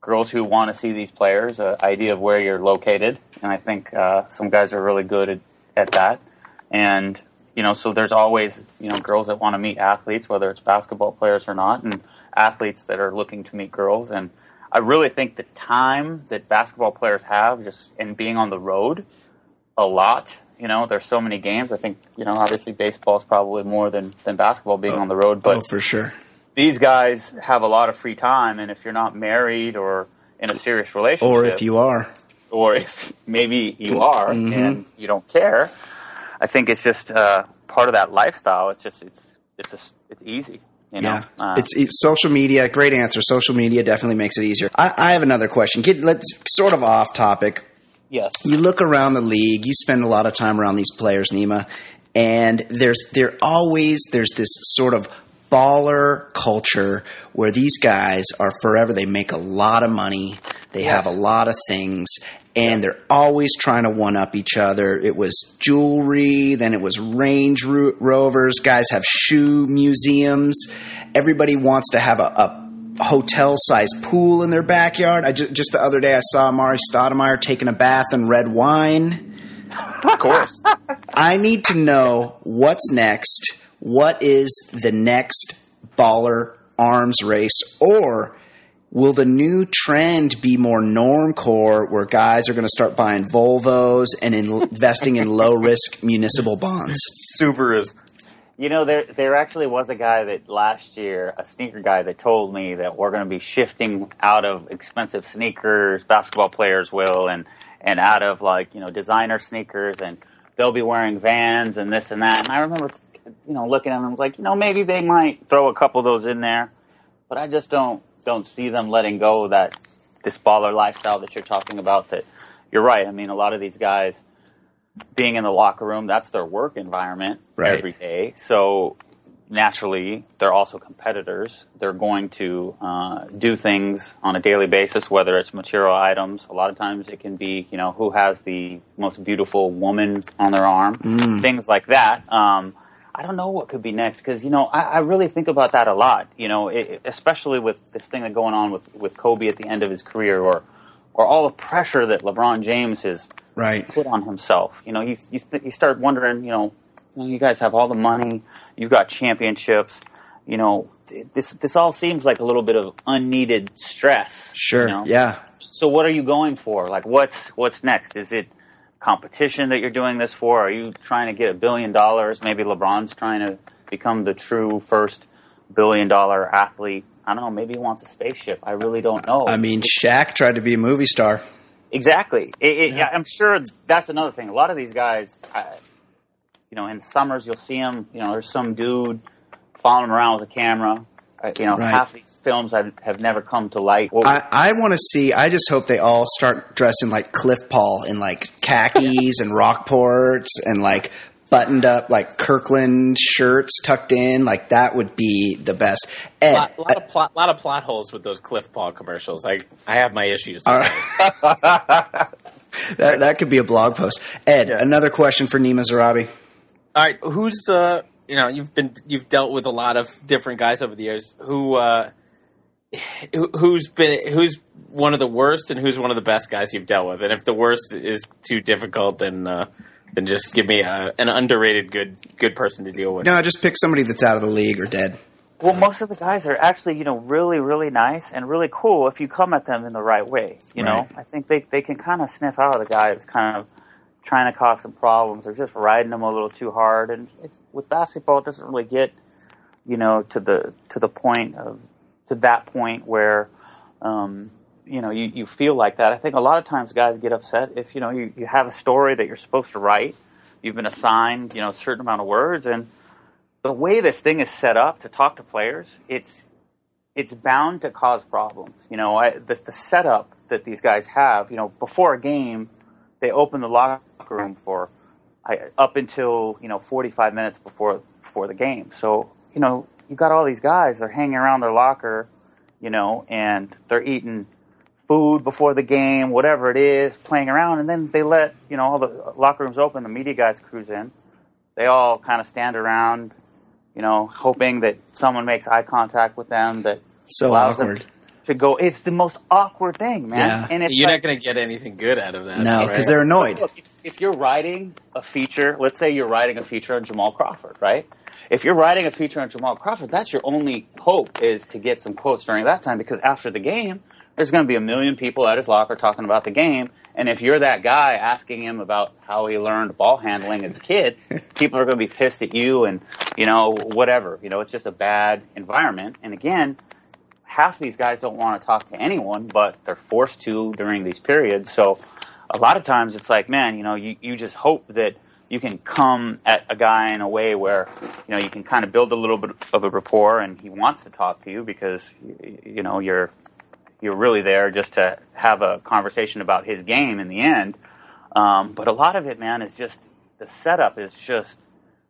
girls who want to see these players an idea of where you're located, and I think uh, some guys are really good at, at that. And you know, so there's always you know girls that want to meet athletes, whether it's basketball players or not, and athletes that are looking to meet girls. And I really think the time that basketball players have just in being on the road a lot. You know, there's so many games. I think you know, obviously, baseball is probably more than than basketball being on the road, but oh, for sure. these guys have a lot of free time, and if you're not married or in a serious relationship, Or if you are, or if maybe you are Mm-hmm. and you don't care, I think it's just uh, part of that lifestyle. It's just it's it's just it's easy. You know, yeah, Uh, it's, it's social media. Great answer. Social media definitely makes it easier. I, I have another question. Get let's sort of off topic. yes, you look around the league, you spend a lot of time around these players, Nima, and there's there always there's this sort of baller culture where these guys are forever they make a lot of money, they have a lot of things and they're always trying to one up each other. It was jewelry, then it was Range Ro- Rovers, guys have shoe museums. Everybody wants to have a, a hotel sized pool in their backyard. I just, just the other day I saw Amar'e Stoudemire taking a bath in red wine. Of course. I need to know what's next. What is the next baller arms race? Or will the new trend be more normcore where guys are going to start buying Volvos and in- investing in low risk municipal bonds? Subarus. You know, there there actually was a guy that last year, a sneaker guy, that told me that we're going to be shifting out of expensive sneakers, basketball players will, and and out of like you know designer sneakers, and they'll be wearing Vans and this and that. And I remember, you know, looking at them like, you know, maybe they might throw a couple of those in there, but I just don't don't see them letting go of that this baller lifestyle that you're talking about. That you're right. I mean, a lot of these guys being in the locker room, that's their work environment Right. every day. So naturally, they're also competitors. They're going to uh, do things on a daily basis, whether it's material items. A lot of times it can be, you know, who has the most beautiful woman on their arm, things like that. Um, I don't know what could be next because you know I, I really think about that a lot. You know, it, especially with this thing that's going on with with Kobe at the end of his career, or or all the pressure that LeBron James has Right. put on himself. You know, you you, th- you start wondering. You know, you you guys have all the money, you've got championships. You know, this this all seems like a little bit of unneeded stress. Sure. you know? Yeah. So what are you going for? Like, what's what's next? Is it competition that you're doing this for? Are you trying to get a billion dollars? Maybe LeBron's trying to become the true first billion dollar athlete. I don't know. Maybe he wants a spaceship. I really don't know. I mean, Shaq tried to be a movie star. Exactly. It, it, yeah. I'm sure that's another thing. A lot of these guys, I, you know, in summers you'll see them. You know, there's some dude following around with a camera. Uh, you know, Right. half these films have, have never come to light. Well, I, I want to see. I just hope they all start dressing like Cliff Paul in like khakis and Rockports and like buttoned up like Kirkland shirts tucked in, like that would be the best. Ed, lot, lot of plot, lot of plot holes with those Cliff Paul commercials. I I have my issues. All right. that that could be a blog post. Ed, Yeah. another question for Nima Zarrabi. All right, who's uh, you know, you've been you've dealt with a lot of different guys over the years. Who uh, who- who's been who's one of the worst and who's one of the best guys you've dealt with? And if the worst is too difficult, then uh, then just give me a, an underrated good good person to deal with. No, just pick somebody that's out of the league or dead. Well, most of the guys are actually, you know, really, really nice and really cool if you come at them in the right way. You know, I think they they can kind of sniff out a guy who's kind of trying to cause some problems or just riding them a little too hard. And with basketball, it doesn't really get, you know, to the to the point of to that point where, um, you know, you, you feel like that. I think a lot of times guys get upset if you know you, you have a story that you're supposed to write. You've been assigned, you know, a certain amount of words, and the way this thing is set up to talk to players, it's it's bound to cause problems. You know, I, the, the setup that these guys have, you know, before a game, they open the locker room for I, up until you know 45 minutes before before the game. So you know, you got all these guys they're hanging around their locker, you know, and they're eating food before the game, whatever it is, playing around, and then they let you know all the locker rooms open. The media guys cruise in. They all kind of stand around, you know, hoping that someone makes eye contact with them. That So allows them awkward. To go. It's the most awkward thing, man. Yeah. And it's You're like, not going to get anything good out of that. No, right? because they're annoyed. Look, if, if you're writing a feature, let's say you're writing a feature on Jamal Crawford, right? If you're writing a feature on Jamal Crawford, that's your only hope is to get some quotes during that time because after the game, there's going to be a million people at his locker talking about the game. And if you're that guy asking him about how he learned ball handling as a kid, people are going to be pissed at you and, you know, whatever. You know, it's just a bad environment. And again, half of these guys don't want to talk to anyone, but they're forced to during these periods. So a lot of times it's like, man, you know, you, you just hope that you can come at a guy in a way where, you know, you can kind of build a little bit of a rapport and he wants to talk to you because, you know, you're, you're really there just to have a conversation about his game in the end. Um, but a lot of it, man, is just the setup is just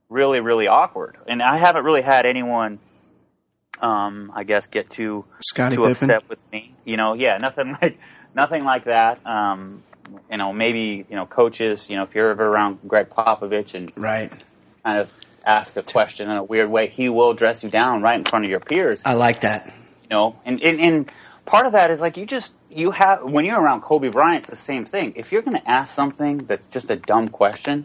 really, really awkward. And I haven't really had anyone, um, I guess, get too Scottie too upset with me. You know, yeah, nothing like nothing like that. Um, you know, maybe you know coaches. You know, if you're ever around Gregg Popovich and Right. kind of ask a question in a weird way, he will dress you down right in front of your peers I like that. you know and, and and part of that is like you just you have when you're around kobe bryant it's the same thing if you're going to ask something that's just a dumb question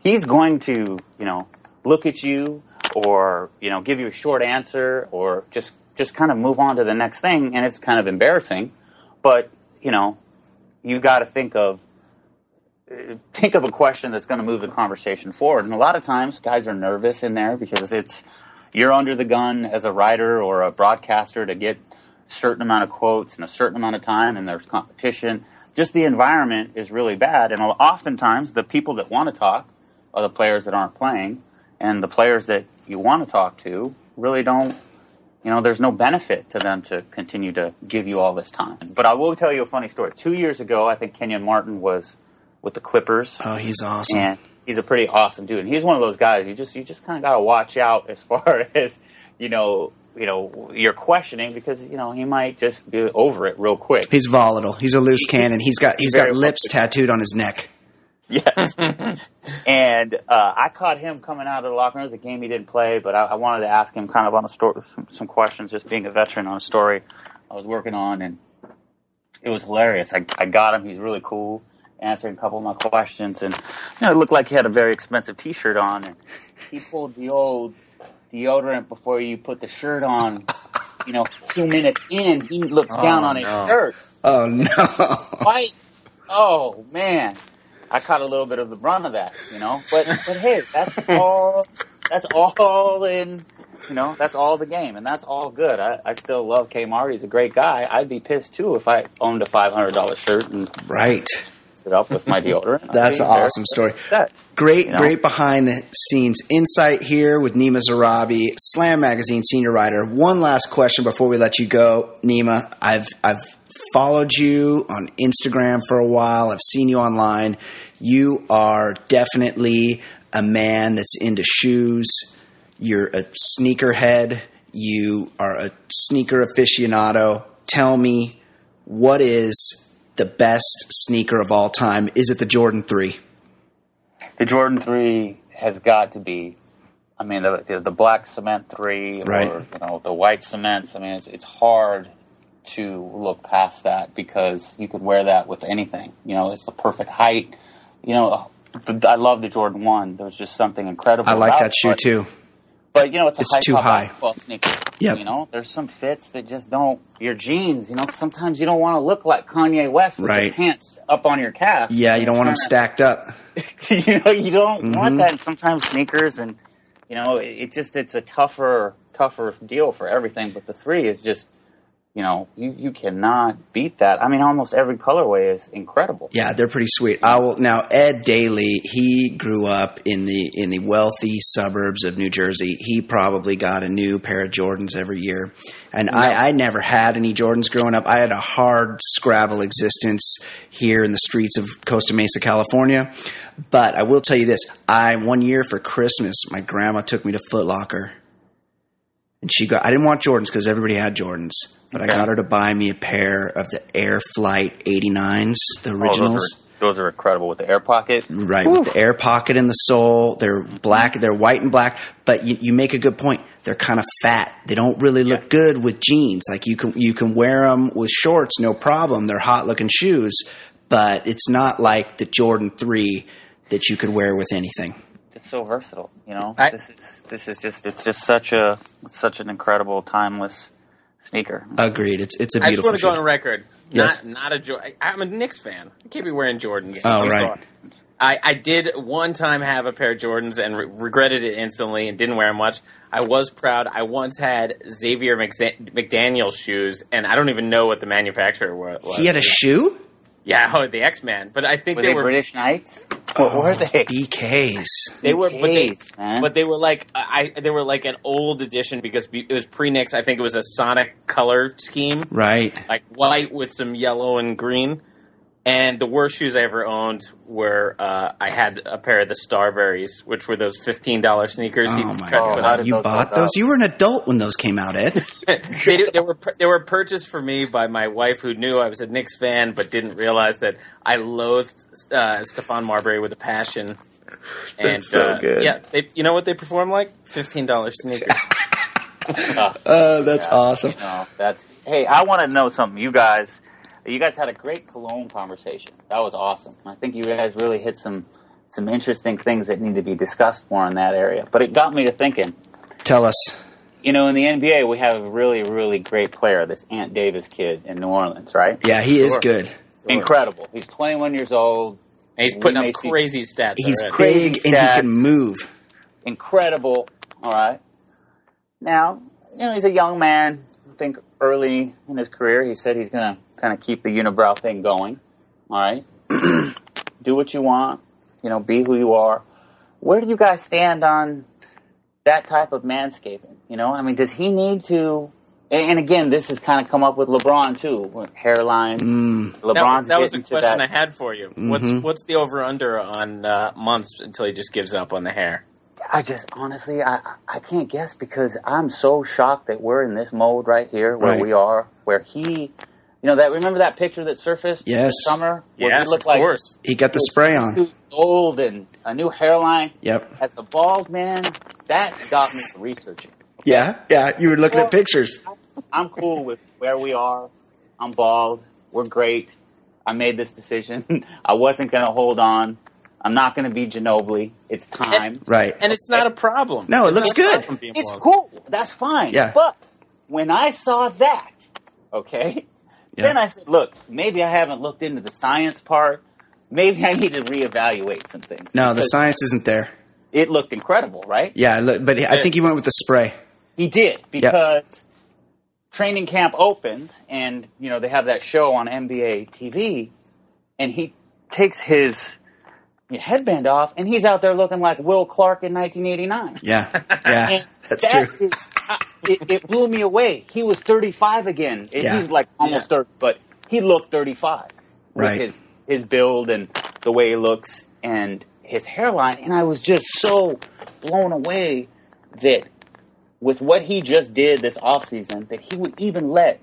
he's going to you know look at you or you know give you a short answer or just just kind of move on to the next thing and it's kind of embarrassing. But you know you got to think of uh, think of a question that's going to move the conversation forward. And a lot of times guys are nervous in there because it's you're under the gun as a writer or a broadcaster to get a certain amount of quotes in a certain amount of time and there's competition. Just the environment is really bad and oftentimes the people that want to talk are the players that aren't playing and the players that you want to talk to really don't you know there's no benefit to them to continue to give you all this time but i will tell you a funny story two years ago i think kenyon martin was with the clippers Oh, he's awesome. and he's a pretty awesome dude. And he's one of those guys you just you just kind of got to watch out as far as you know you know you're questioning because you know he might just be over it real quick. He's volatile. He's a loose cannon. He's got he's got lips tattooed on his neck. Yes. and uh, I caught him coming out of the locker room. It was a game he didn't play, but I, I wanted to ask him kind of on a story, some, some questions, just being a veteran on a story I was working on, and it was hilarious. I, I got him. He's really cool, answering a couple of my questions, and you know, it looked like he had a very expensive T-shirt on, and he pulled the old deodorant before you put the shirt on. You know, two minutes in, he looks down on his shirt Oh no. fight. Oh man, I caught a little bit of the brunt of that, you know. But but hey, that's all. That's all in. You know, that's all the game, and that's all good. I, I still love Kmart. He's a great guy. I'd be pissed too if I owned a five hundred dollar shirt and right. stood up with my deodorant. That's an awesome story. upset. Great, You know? great behind the scenes insight here with Nima Zarrabi, Slam Magazine senior writer. One last question before we let you go, Nima. I've I've followed you on Instagram for a while. I've seen you online. You are definitely a man that's into shoes. You're a sneakerhead. You are a sneaker aficionado. Tell me, what is the best sneaker of all time? Is it the Jordan 3? The Jordan Three has got to be. I mean, the the, the black cement three, Right. or you know, the white cements. I mean, it's it's hard to look past that because you could wear that with anything. You know, it's the perfect height. You know, the, I love the Jordan One. There's just something incredible. I like that shoe but- too. But you know, it's a It's high too high. sneaker. Yep. You know, there's some fits that just don't. Your jeans. You know, sometimes you don't want to look like Kanye West with Right. your pants up on your calf. Yeah, you don't want them stacked up. you know, you don't Mm-hmm. want that. And sometimes sneakers, and you know, it, it just it's a tougher, tougher deal for everything. But the three is just, you know, you you cannot beat that. I mean, almost every colorway is incredible. Yeah, they're pretty sweet. I will now. Ed Daly, he grew up in the in the wealthy suburbs of New Jersey. He probably got a new pair of Jordans every year, and I, I never had any Jordans growing up. I had a hard scrabble existence here in the streets of Costa Mesa, California. But I will tell you this: I one year for Christmas, my grandma took me to Foot Locker. And she got, I didn't want Jordans because everybody had Jordans, but I got her to buy me a pair of the Air Flight 89s, the Oh, originals. those, are, those are incredible with the air pocket. Right, with the air pocket in the sole. They're black, they're white and black, but you, you make a good point. They're kind of fat. They don't really look good with jeans. Like you can you can wear them with shorts, no problem. They're hot looking shoes, but it's not like the Jordan 3 that you could wear with anything. It's so versatile. You know, I- this is this is just it's just such a such an incredible timeless sneaker. Agreed. It's it's a I just beautiful want to go on record. Yes. Not not a jo- I- I'm a Knicks fan. I can't be wearing Jordans. Oh, I'm right. sorry. I, I did one time have a pair of Jordans and re- regretted it instantly and didn't wear them much. I was proud. I once had Xavier McZ- McDaniel shoes, and I don't even know what the manufacturer was. He had a shoe? Yeah, oh, the X Men. But I think Were they, they were British Knights? What were oh, they? BKs. They were, but they, man. but they were like I. They were like an old edition because it was pre Knicks. I think it was a Sonic color scheme, Right. like white with some yellow and green. And the worst shoes I ever owned were uh, I had a pair of the Starburys, which were those fifteen dollar sneakers. you Oh my tried to God. put How You those bought those? out? You were an adult when those came out, Ed. they, they were they were purchased for me by my wife, who knew I was a Knicks fan, but didn't realize that I loathed uh, Stephon Marbury with a passion. And so uh, good. yeah, they, you know what they perform like? Fifteen dollars sneakers. Oh, that's awesome. No, that's hey. I want to know something. You guys, you guys had a great cologne conversation. That was awesome. I think you guys really hit some some interesting things that need to be discussed more in that area. But it got me to thinking. Tell us. You know, in the NBA, we have a really, really great player, this Ant Davis kid in New Orleans, right? Yeah, he is Sure. good. Incredible. He's 21 years old. And he's putting We may up see- crazy stats. He's already. Crazy big and he can move. incredible. All right. Now, you know, he's a young man. I think early in his career, he said he's going to kind of keep the unibrow thing going. All right. Do what you want. You know, be who you are. Where do you guys stand on that type of manscaping? You know, I mean, does he need to? And and again, this has kind of come up with LeBron too, hairlines. Mm. That, LeBron's that was a question that- I had for you. What's Mm-hmm. what's the over under on uh, months until he just gives up on the hair? I just honestly, I I- I can't guess because I'm so shocked that we're in this mode right here where Right. we are, where he, you know, that remember that picture that surfaced Yes. this summer, where Yes, he looked of like course. He got the spray on. two old and a new hairline. Yep. As a bald man, that got me researching. Yeah, yeah. You were looking at pictures. I'm cool with where we are. I'm bald. We're great. I made this decision. I wasn't going to hold on. I'm not going to be Ginobili. It's time. Right. And it's not a problem. No, it It's looks good. It's cool. That's fine. Yeah. But when I saw that, okay, Yeah. then I said, look, maybe I haven't looked into the science part. Maybe I need to reevaluate some things. No, the science isn't there. It looked incredible, right? Yeah, but I think he went with the spray. He did because training camp opens, and you know they have that show on NBA TV, and he takes his headband off, and he's out there looking like Will Clark in 1989. Yeah, yeah, And that's that true. is- I- it, it blew me away. He was 35 again. Yeah. He's like almost 30, but he looked 35 with Right. his his build and the way he looks and his hairline, and I was just so blown away that with what he just did this offseason, that he would even let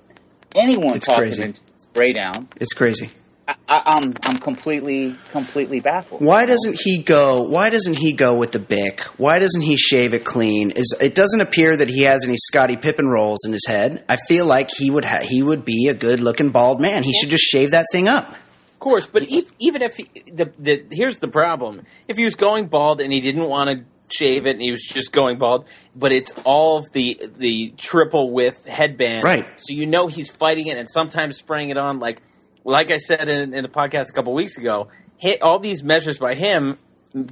anyone It's talk crazy. him spray down. It's crazy. I, I, I'm I'm completely completely baffled. Why doesn't he go? Why doesn't he go with the Bic? Why doesn't he shave it clean? Is it doesn't appear that he has any Scottie Pippen rolls in his head. I feel like he would ha- he would be a good looking bald man. He should just shave that thing up. Of course, but e- even if he, the, the here's the problem: if he was going bald and he didn't want to shave it and he was just going bald, but it's all of the the triple width headband, Right. So you know he's fighting it and sometimes spraying it on. Like like I said in, in the podcast a couple weeks ago, hit all these measures by him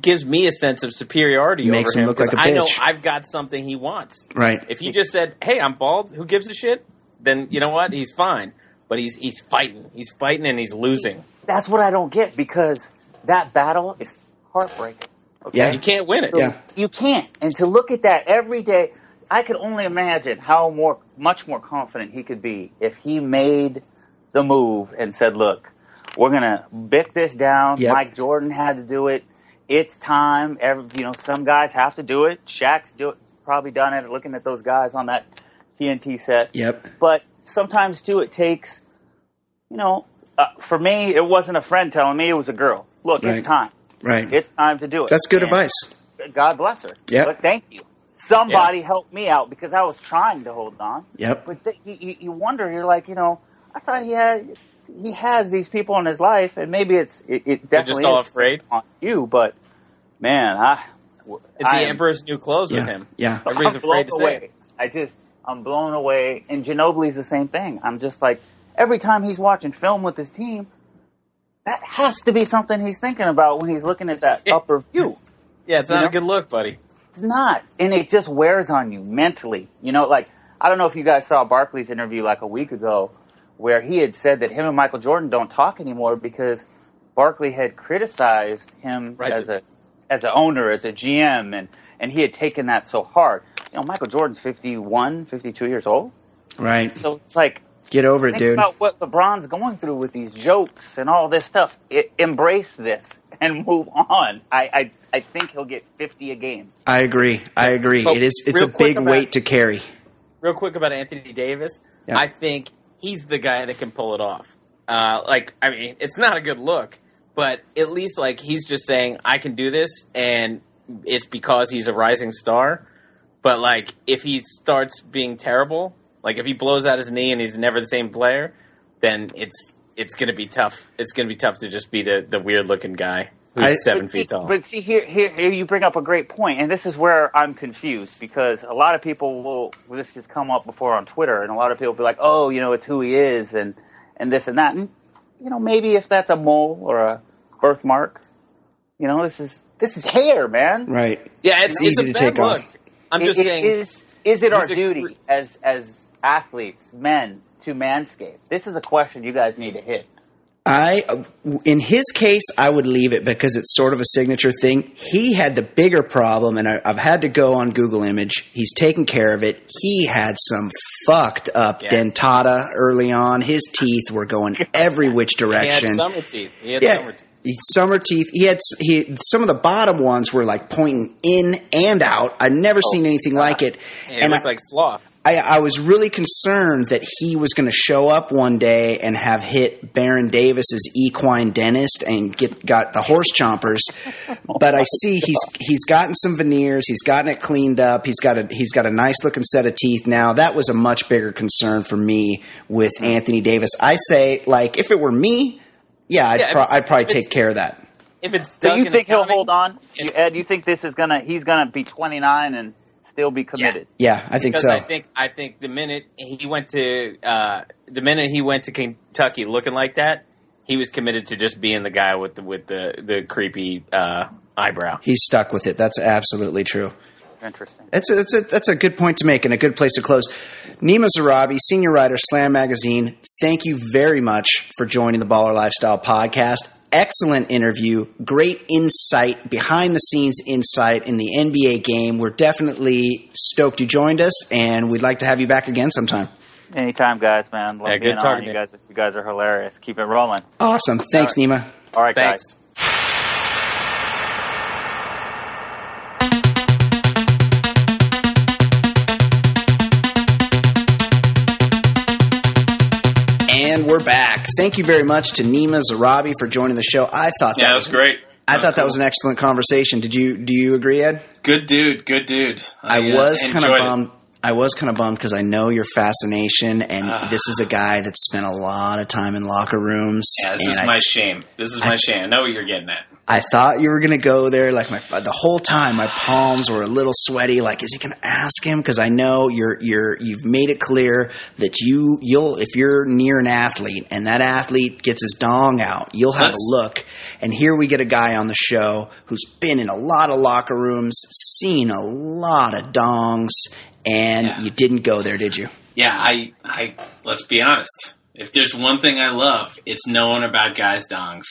gives me a sense of superiority Makes over him him look like 'cause a I know bitch. I've got something he wants. Right. If he just said, "Hey, I'm bald," who gives a shit? Then you know what? He's fine. But he's he's fighting. He's fighting and he's losing. That's what I don't get because that battle is heartbreaking. Okay? Yeah. You can't win it. Yeah. You can't. And to look at that every day, I could only imagine how more, much more confident he could be if he made the move and said, "Look, we're gonna Bic this down." Yep. Mike Jordan had to do it. It's time. Every, you know, some guys have to do it. Shaq's do it, probably done it. Looking at those guys on that TNT set. Yep. But sometimes too, it takes. You know, uh, for me, it wasn't a friend telling me; it was a girl. Look, Right. it's time. Right. It's time to do it. That's good And- advice. God bless her. Yep. But thank you. Somebody helped me out because I was trying to hold on. Yep. But th- you, you, you wonder, you're like, you know, I thought he had, he has these people in his life, and maybe it's it, it definitely just all is afraid. on you. But man, I It's I the am- emperor's new clothes with him. Yeah. Everybody's I'm afraid to say away. it. I just I'm blown away. And Ginobili's the same thing. I'm just like every time he's watching film with his team, that has to be something he's thinking about when he's looking at that Yeah. upper view. Yeah, it's You not know? a good look, buddy. It's not, and it just wears on you mentally. You know, like I don't know if you guys saw Barkley's interview like a week ago, where he had said that him and Michael Jordan don't talk anymore because Barkley had criticized him Right. as a as an owner, as a GM, and and he had taken that so hard. You know, Michael Jordan's 51, 52 years old, Right. so it's like Get over it, dude. about what LeBron's going through with these jokes and all this stuff. It, embrace this and move on. I, I I think he'll get 50 a game. I agree. I agree. But it is. It's a big weight to carry. Real quick about Anthony Davis, Yeah. I think he's the guy that can pull it off. Uh, like, I mean, it's not a good look, but at least like he's just saying, "I can do this," and it's because he's a rising star. But like, if he starts being terrible, like if he blows out his knee and he's never the same player, then it's it's to be tough. It's to be tough to just be the the weird looking guy I- seven But feet tall. But see, here, here, here you bring up a great point, and this is where I'm confused because a lot of people will. This has come up before on Twitter, and a lot of people will be like, "Oh, you know, it's who he is," and and this and that. And you know, maybe if that's a mole or a birthmark, you know, this is this is hair, man. Right. yeah, it's, It's it's, easy a to bad take off. I'm It- just it saying. is is it our duty cre- as as athletes, men, to manscape? This is a question you guys need to hit. I, in his case, I would leave it because it's sort of a signature thing. He had the bigger problem, and I, I've had to go on Google Image. He's taken care of it. He had some fucked up Yeah. dentata early on. His teeth were going every which he had direction. summer teeth. He had yeah, summer teeth. he- summer teeth. He had he some of the bottom ones were like pointing in and out. I've never oh, seen anything like it. Yeah, he and looked I, like sloth. I, I was really concerned that he was going to show up one day and have hit Baron Davis's equine dentist and get got the horse chompers. But I see he's he's gotten some veneers. He's gotten it cleaned up. He's got a he's got a nice looking set of teeth now. That was a much bigger concern for me with Anthony Davis. I say like if it were me, yeah, I'd, Yeah, pro- I'd probably take care of that. If it's So you think he'll hold on, you, Ed? You think this is gonna he's gonna be 29 and still be committed? Yeah, I think because so. I think I think the minute he went to uh, the minute he went to Kentucky looking like that, he was committed to just being the guy with the with the the creepy uh, eyebrow. He's stuck with it. That's absolutely true. Interesting. That's a, that's a that's a good point to make and a good place to close. Nima Zarrabi, senior writer, Slam Magazine. Thank you very much for joining the Baller Lifestyle podcast. Excellent interview, great insight, behind the scenes insight in the NBA game. We're definitely stoked you joined us, and we'd like to have you back again sometime. Anytime, guys, man. Love Yeah, good being on. You to you. guys, you guys are hilarious. Keep it rolling. Awesome. Thanks, Nima. All right, Thanks. guys. We're back. Thank you very much to Nima Zarrabi for joining the show. I thought that Yeah, that was great. I thought that was an excellent conversation. Did you do you agree, Ed? Good dude, good dude. I, uh, was kind of enjoyed it. bummed. I was kind of bummed because I know your fascination, and Ah. this is a guy that spent a lot of time in locker rooms. Yeah, this is I, my shame. This is my shame. I know what you're getting at. I thought you were going to go there. Like my the whole time, my palms were a little sweaty. Like, is he going to ask him? Because I know you're you're you've made it clear that you you'll if you're near an athlete and that athlete gets his dong out, you'll have That's- a look. And here we get a guy on the show who's been in a lot of locker rooms, seen a lot of dongs, and Yeah. you didn't go there, did you? Yeah, I, I. Let's be honest. If there's one thing I love, it's knowing about guys' dongs.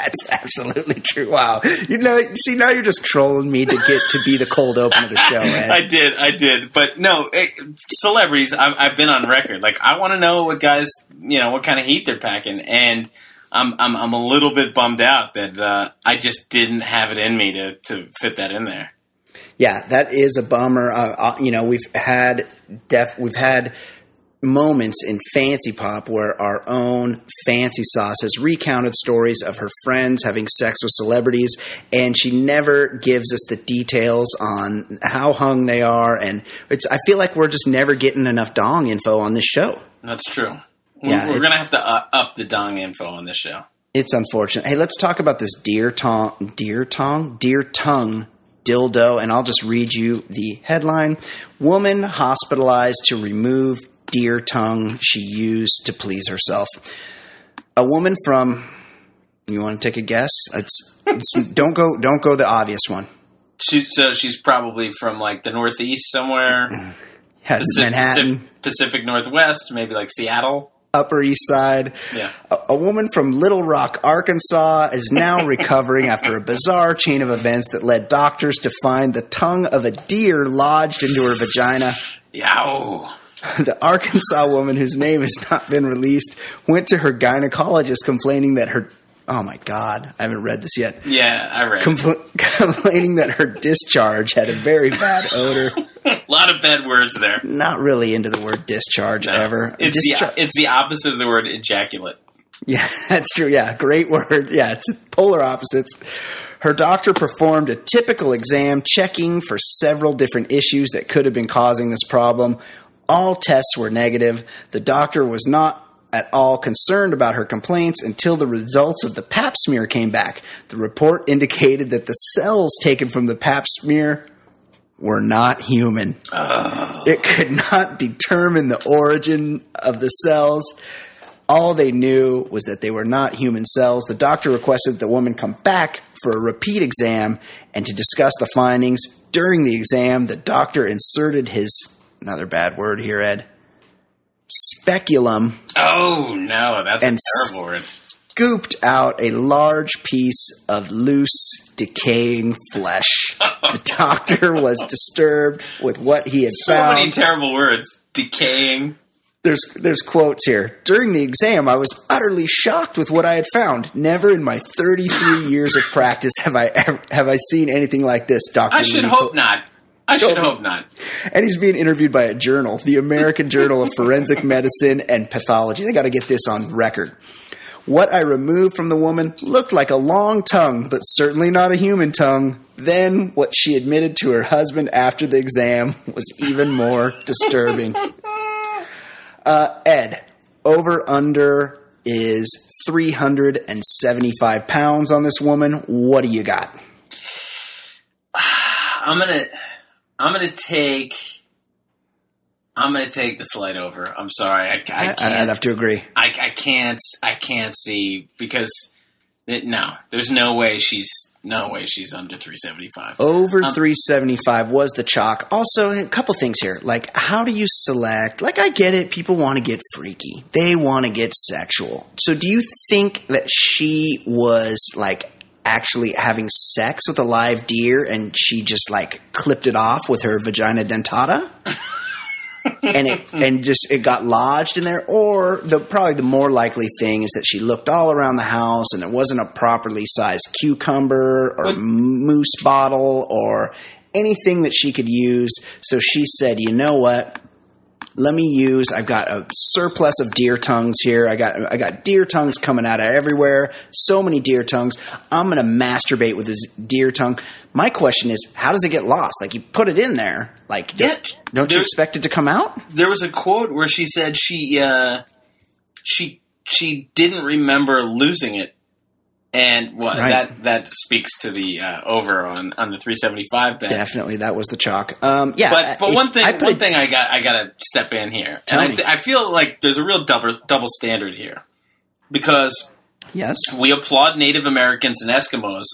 That's absolutely true. Wow. You know, see, now you're just trolling me to get to be the cold open of the show, Ed. I did, I did, but no, it, celebrities. I've, I've been on record. Like, I want to know what guys, you know, what kind of heat they're packing, and I'm, I'm, I'm a little bit bummed out that uh, I just didn't have it in me to, to fit that in there. Yeah, that is a bummer. Uh, uh, you know, we've had def- we've had moments in Fancy Pop where our own Fancy Sauce has recounted stories of her friends having sex with celebrities, and she never gives us the details on how hung they are. And it's I feel like we're just never getting enough dong info on this show. That's true. Yeah, we're, gonna have to uh, up the dong info on this show. It's unfortunate. Hey, let's talk about this deer tongue, deer tongue, deer tongue dildo, and I'll just read you the headline: Woman hospitalized to remove deer tongue she used to please herself. A woman from. You want to take a guess? It's, it's don't go don't go the obvious one. She, so she's probably from like the Northeast somewhere, mm-hmm. Had Pacific, Manhattan, Pacific, Pacific Northwest, maybe like Seattle. Upper East Side. Yeah. A, a woman from Little Rock, Arkansas, is now recovering after a bizarre chain of events that led doctors to find the tongue of a deer lodged into her vagina. Yow. The Arkansas woman, whose name has not been released, went to her gynecologist complaining that her oh my god, I haven't read this yet. Yeah, I read. Compl- complaining that her discharge had a very bad odor. a lot of bad words there. Not really into the word discharge No. ever. It's Dischar- the it's the opposite of the word ejaculate. Yeah, that's true. Yeah, great word. Yeah, it's polar opposites. Her doctor performed a typical exam, checking for several different issues that could have been causing this problem. All tests were negative. The doctor was not at all concerned about her complaints until the results of the pap smear came back. The report indicated that the cells taken from the pap smear were not human. Ah. It could not determine the origin of the cells. All they knew was that they were not human cells. The doctor requested the woman come back for a repeat exam and to discuss the findings. During the exam, the doctor inserted his another bad word here, Ed. Speculum Oh no, that's And a terrible word. scooped out a large piece of loose, decaying flesh. the doctor was disturbed with what he had So found. many terrible words. Decaying. there's there's quotes here. During the exam, I was utterly shocked with what I had found. Never in my 33 years of practice have I ever, have I seen anything like this, Doctor. I should hope not. I should hope not. And he's being interviewed by a journal, the American Journal of Forensic Medicine and Pathology. They got to get this on record. What I removed from the woman looked like a long tongue, but certainly not a human tongue. Then, what she admitted to her husband after the exam was even more disturbing. Uh, Ed, over under is 375 pounds on this woman. What do you got? I'm gonna I'm gonna take I'm gonna take the slight over. I'm sorry. I, I can't. I'd have to agree. I, I can't. I can't see because it, no, there's no way she's no way she's under 375. Over Um, 375 was the chalk. Also, a couple things here. Like, how do you select? Like, I get it. People want to get freaky. They want to get sexual. So, do you think that she was like actually having sex with a live deer and she just like clipped it off with her vagina dentata? and it and just it got lodged in there? Or the probably the more likely thing is that she looked all around the house and there wasn't a properly sized cucumber or But- mousse bottle or anything that she could use. So she said you know what let me use. I've got a surplus of deer tongues here. I got I got deer tongues coming out of everywhere. So many deer tongues. I'm gonna masturbate with this deer tongue. My question is, how does it get lost? Like you put it in there, like Yeah, don't, don't you expect it to come out? there was a quote where she said she uh, she she didn't remember losing it, and well, Right. that that speaks to the uh, over on on the 375 bet. Definitely, that was the chalk. Um, yeah, But but it- one thing I one it- thing I got I got to step in here, and I, th- I feel like there's a real double double standard here because Yes, we applaud Native Americans and Eskimos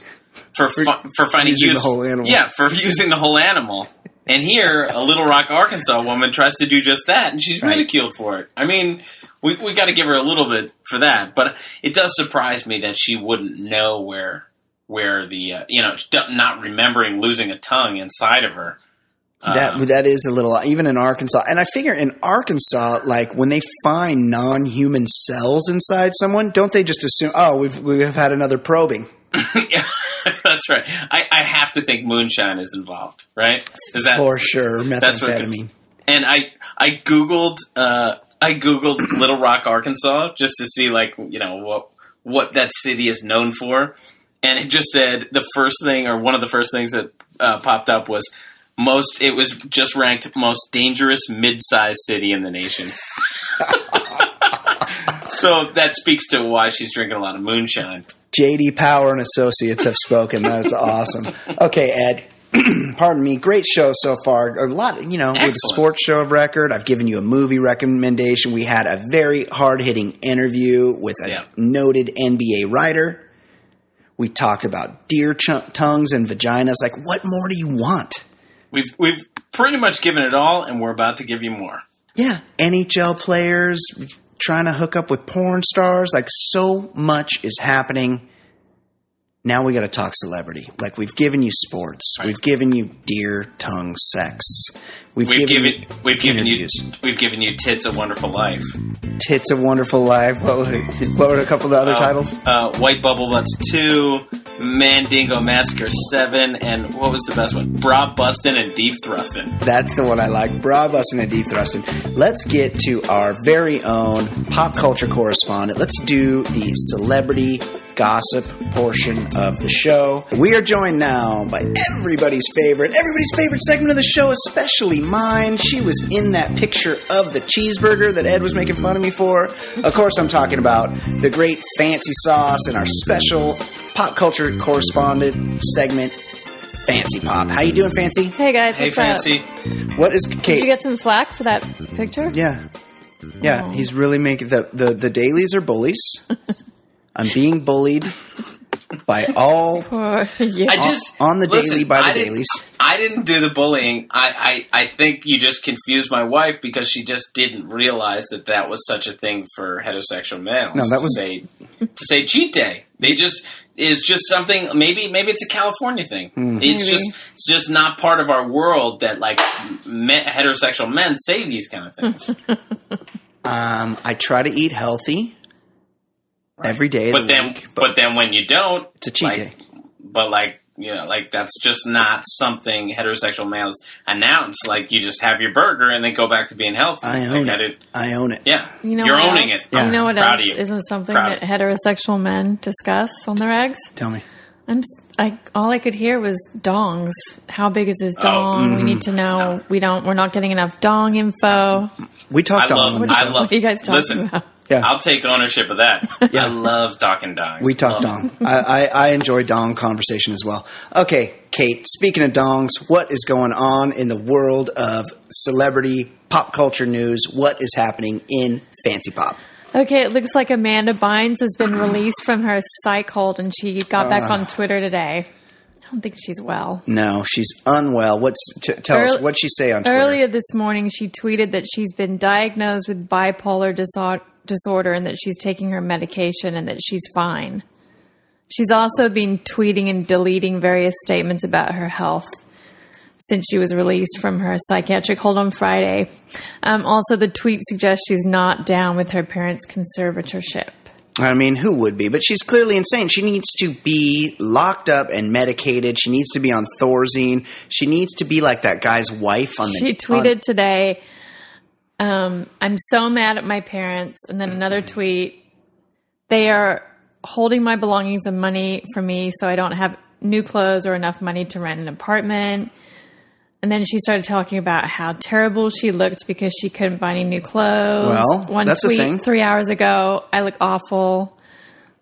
for fi- for finding using the use whole animal. Yeah, for using the whole animal. And here, a Little Rock, Arkansas woman tries to do just that, and she's Right. ridiculed for it. I mean, we we got to give her a little bit for that, but it does surprise me that she wouldn't know where where the uh, you know not remembering losing a tongue inside of her. that Um, that is a little even in Arkansas, and I figure in Arkansas, like when they find non-human cells inside someone, don't they just assume, oh, we've we've had another probing? Yeah, that's right. I, I have to think moonshine is involved, right? Is that For sure, That's what methamphetamine. and I I googled uh, I googled Little Rock, Arkansas, just to see like you know what what that city is known for, and it just said the first thing or one of the first things that uh, popped up was most. It was just ranked most dangerous mid-sized city in the nation. so that speaks to why she's drinking a lot of moonshine. JD Power and Associates have spoken. That's awesome. Okay, Ed. Pardon me. Great show so far. A lot, you know, with the Excellent. sports show of record. I've given you a movie recommendation. We had a very hard hitting interview with a Yeah. noted NBA writer. We talked about deer ch- tongues and vaginas. Like, what more do you want? We've we've pretty much given it all, and we're about to give you more. Yeah, NHL players trying to hook up with porn stars. Like so much is happening. Now we got to talk celebrity. Like we've given you sports, we've given you deer tongue sex, we've, We've given, given you we've given you we've given you tits a wonderful life. tits of wonderful life. What, was- what were a couple of the other Uh, titles? Uh, White Bubble Butts two, Mandingo Massacre seven, and what was the best one? Bra Bustin' and Deep Thrustin'. That's the one I like. Bra busting and deep thrusting. Let's get to our very own pop culture correspondent. Let's do the celebrity gossip portion of the show. We are joined now by everybody's favorite, everybody's favorite segment of the show, especially mine. She was in that picture of the cheeseburger that Ed was making fun of me for. Of course, I'm talking about the great fancy sauce and our special pop culture correspondent segment, Fancy Pop. How you doing, Fancy? Hey guys, Hey, what's up? Fancy. What is Did you get some flack for that picture? Yeah. Yeah, Oh. he's really making the, the the dailies are bullies. I'm being bullied by all Or- yeah. I just on the listen, daily by the I dailies. I didn't do the bullying. I, I I think you just confused my wife because she just didn't realize that that was such a thing for heterosexual males. No, that to was- say to say cheat day. They just is just something. Maybe maybe it's a California thing. Hmm. It's Maybe. just it's just not part of our world that like men, heterosexual men say these kind of things. Um, I try to eat healthy every day of but the then week, but, then when you don't, it's a cheat like, day. but like you know like that's just not something heterosexual males announce like you just have your burger and then go back to being healthy I own like, it. did- I own it. yeah You know you're what owning else? it Yeah. You know what Proud else of you. isn't something Proud. that heterosexual men discuss on their eggs? Tell me. I'm. s- I all I could hear was dongs. How big is his Oh. dong? Mm-hmm. We need to know. We don't. We're not getting enough dong info. We talked I on love I love What are you guys talking listen about? Yeah. I'll take ownership of that Yeah. I love talking dongs We talk Love dong. I, I, I enjoy dong conversation as well. Okay, Kate, speaking of dongs, what is going on in the world of celebrity pop culture news? What is happening in Fancy Pop? Okay, it looks like Amanda Bynes has been released from her psych hold, and she got back Ah. on Twitter today. I don't think she's well. No, she's unwell. What's t- tell us what'd she say on Twitter? Earlier this morning, she tweeted that she's been diagnosed with bipolar disor- disorder and that she's taking her medication and that she's fine. She's also been tweeting and deleting various statements about her health since she was released from her psychiatric hold on Friday. Um, also, the tweet suggests she's not down with her parents' conservatorship. I mean, who would be? But she's clearly insane. She needs to be locked up and medicated. She needs to be on Thorazine. She needs to be like that guy's wife on the. She tweeted today, Um, I'm so mad at my parents. And then another tweet. They are holding my belongings and money from me so I don't have new clothes or enough money to rent an apartment. And then she started talking about how terrible she looked because she couldn't buy any new clothes. Well, one that's a tweet thing. three hours ago, I look awful.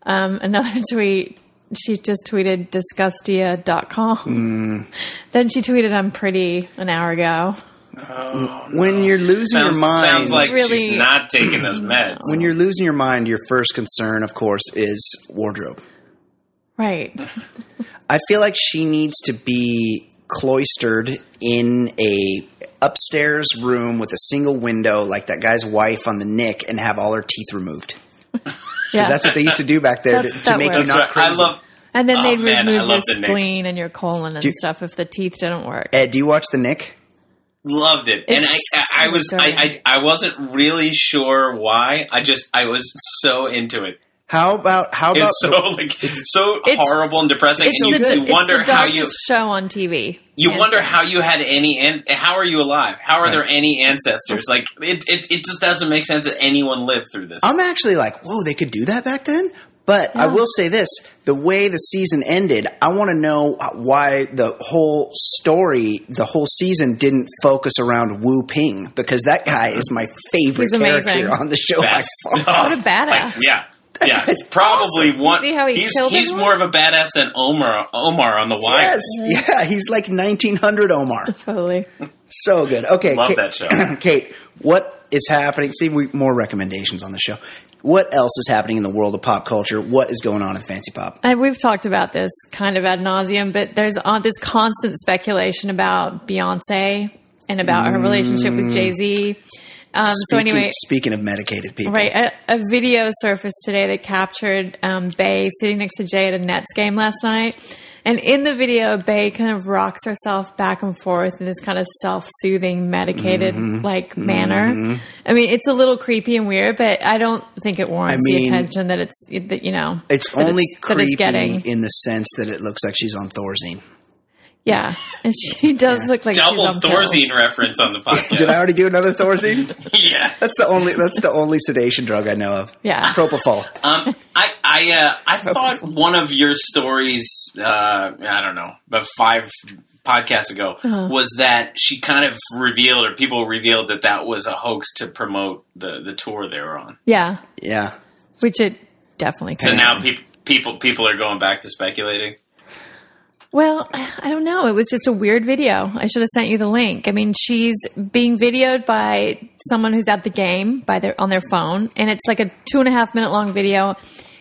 Um, another tweet, she just tweeted disgustia.com. Hmm. Then she tweeted, I'm pretty an hour ago. Oh, when you're losing Sounds, your mind, sounds like Really- she's not taking those meds. when you're losing your mind, your first concern, of course, is wardrobe. Right. I feel like she needs to be cloistered in a upstairs room with a single window, like that guy's wife on the Knick, and have all her teeth removed. Yeah. 'Cause that's what they used to do back there to, That's- to that make you works. That's not right. I crazy. love. and then Oh, they'd man, remove your the Knick. spleen and your colon and Do you- stuff if the teeth didn't work. Ed, do you watch the Knick? Loved it, and I, I, I was, I. I, I wasn't really sure why. I just, I was so into it. How about how about It's so like, so It's- horrible and depressing, It's and you, the, you it's wonder the how you, show on TV. you wonder down. how you had any, and how are you alive? How are there any ancestors? Like, it, it, it just doesn't make sense that anyone lived through this. I'm actually like, whoa, they could do that back then. But I will say this: the way the season ended, I want to know why the whole story, the whole season, didn't focus around Wu Ping because that guy is my favorite character on the show. by far. Oh, what a badass. yeah. Yeah, it's probably awesome. one. see how he he's killed he's everyone? more of a badass than Omar. Omar on the wire. Yes, yeah, he's like 1900 Omar. Totally. So good. Okay, Love Kate, that show. Kate, what is happening? See, we more recommendations on the show. What else is happening in the world of pop culture? What is going on in Fancy Pop? And we've talked about this kind of ad nauseum, but there's uh, this constant speculation about Beyonce and about her relationship with Jay Z. Um, so anyway, speaking of medicated people, right, a, a video surfaced today that captured um, Bey sitting next to Jay at a Nets game last night. And in the video, Bey kind of rocks herself back and forth in this kind of self-soothing, medicated Mm-hmm. like manner. I mean, it's a little creepy and weird, but I don't think it warrants I mean, the attention that it's that you know. It's only it's, creepy it's getting. in the sense that it looks like she's on Thorazine. Yeah, and she does look like she's Double on pills. Thorazine reference on the podcast. Did I already do another Thorazine? yeah. That's the only. That's the only sedation drug I know of. Yeah. propofol. Um, I I uh, I thought one of your stories, uh, I don't know, about five podcasts ago, Uh-huh. was that she kind of revealed, or people revealed that that was a hoax to promote the the tour they were on. Yeah, Yeah, which it definitely could. So now people people people are going back to speculating. Well, I don't know. It was just a weird video. I should have sent you the link. I mean, she's being videoed by someone who's at the game by their on their phone, and it's like a two and a half minute long video.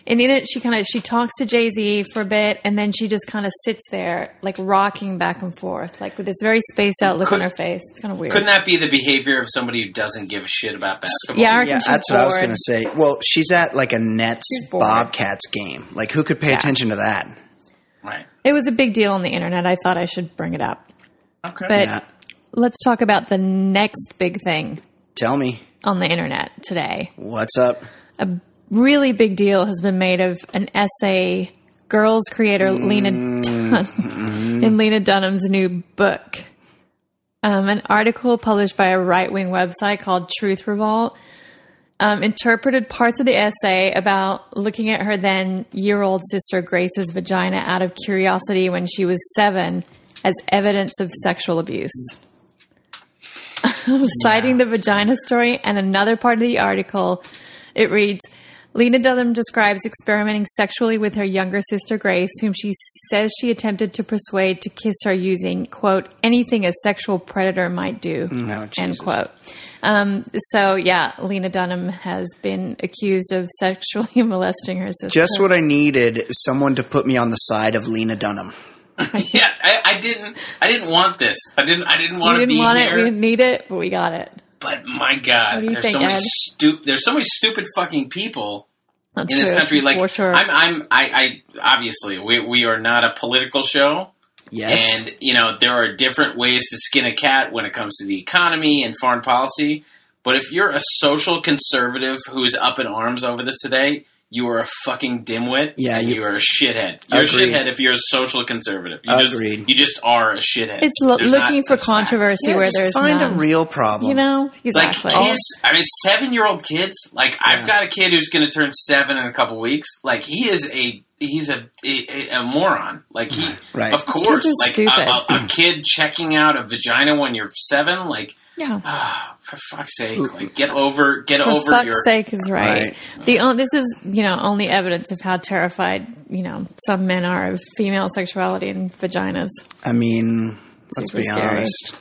And in it, she kind of she talks to Jay Z for a bit, and then she just kind of sits there, like rocking back and forth, like with this very spaced out look on her face. It's kind of weird. Couldn't that be the behavior of somebody who doesn't give a shit about basketball? Yeah, yeah. she's That's what I was going to say. Well, she's at like a Nets Bobcats game. Like, who could pay attention to that? Right. It was a big deal on the internet. I thought I should bring it up. Okay. But Yeah. let's talk about the next big thing Tell me on the internet today. what's up. A really big deal has been made of an essay girls creator Lena Dun- in Lena Dunham's new book. Um, an article published by a right wing website called Truth Revolt um, interpreted parts of the essay about looking at her then year old sister Grace's vagina out of curiosity when she was seven as evidence of sexual abuse. Citing the vagina story and another part of the article, it reads Lena Dunham describes experimenting sexually with her younger sister Grace, whom she says she attempted to persuade to kiss her using, quote, anything a sexual predator might do, Oh, end quote. Um, so, yeah, Lena Dunham has been accused of sexually molesting her sister. Just what I needed someone to put me on the side of Lena Dunham. yeah, I, I didn't. I didn't want this. I didn't. I didn't we want to didn't be want here. it, we didn't need it, but we got it. but my God, What do you there's think, so many Ed? stu- There's so many stupid fucking people That's in this true, country. Like for sure. I'm. I'm. I. I obviously we we are not a political show. Yes. And, you know, there are different ways to skin a cat when it comes to the economy and foreign policy. But if you're a social conservative who's up in arms over this today, you are a fucking dimwit. Yeah, and you- you, are a shithead. You're Agreed. a shithead if you're a social conservative. You Agreed. just you just are a shithead. It's lo- looking not- for controversy Yeah, where just there's find none. a real problem. you know, exactly. Like kids, I mean, seven-year-old kids. Like Yeah. I've got a kid who's going to turn seven in a couple weeks. Like he is a he's a a, a moron. Like he, Right. of course, like a, a, a kid checking out a vagina when you're seven. Like yeah. ah, for fuck's sake, like get over get For over fuck's your. sake is right. Right. The on- this is you know only evidence of how terrified you know some men are of female sexuality and vaginas. I mean, let's Super be scary. honest.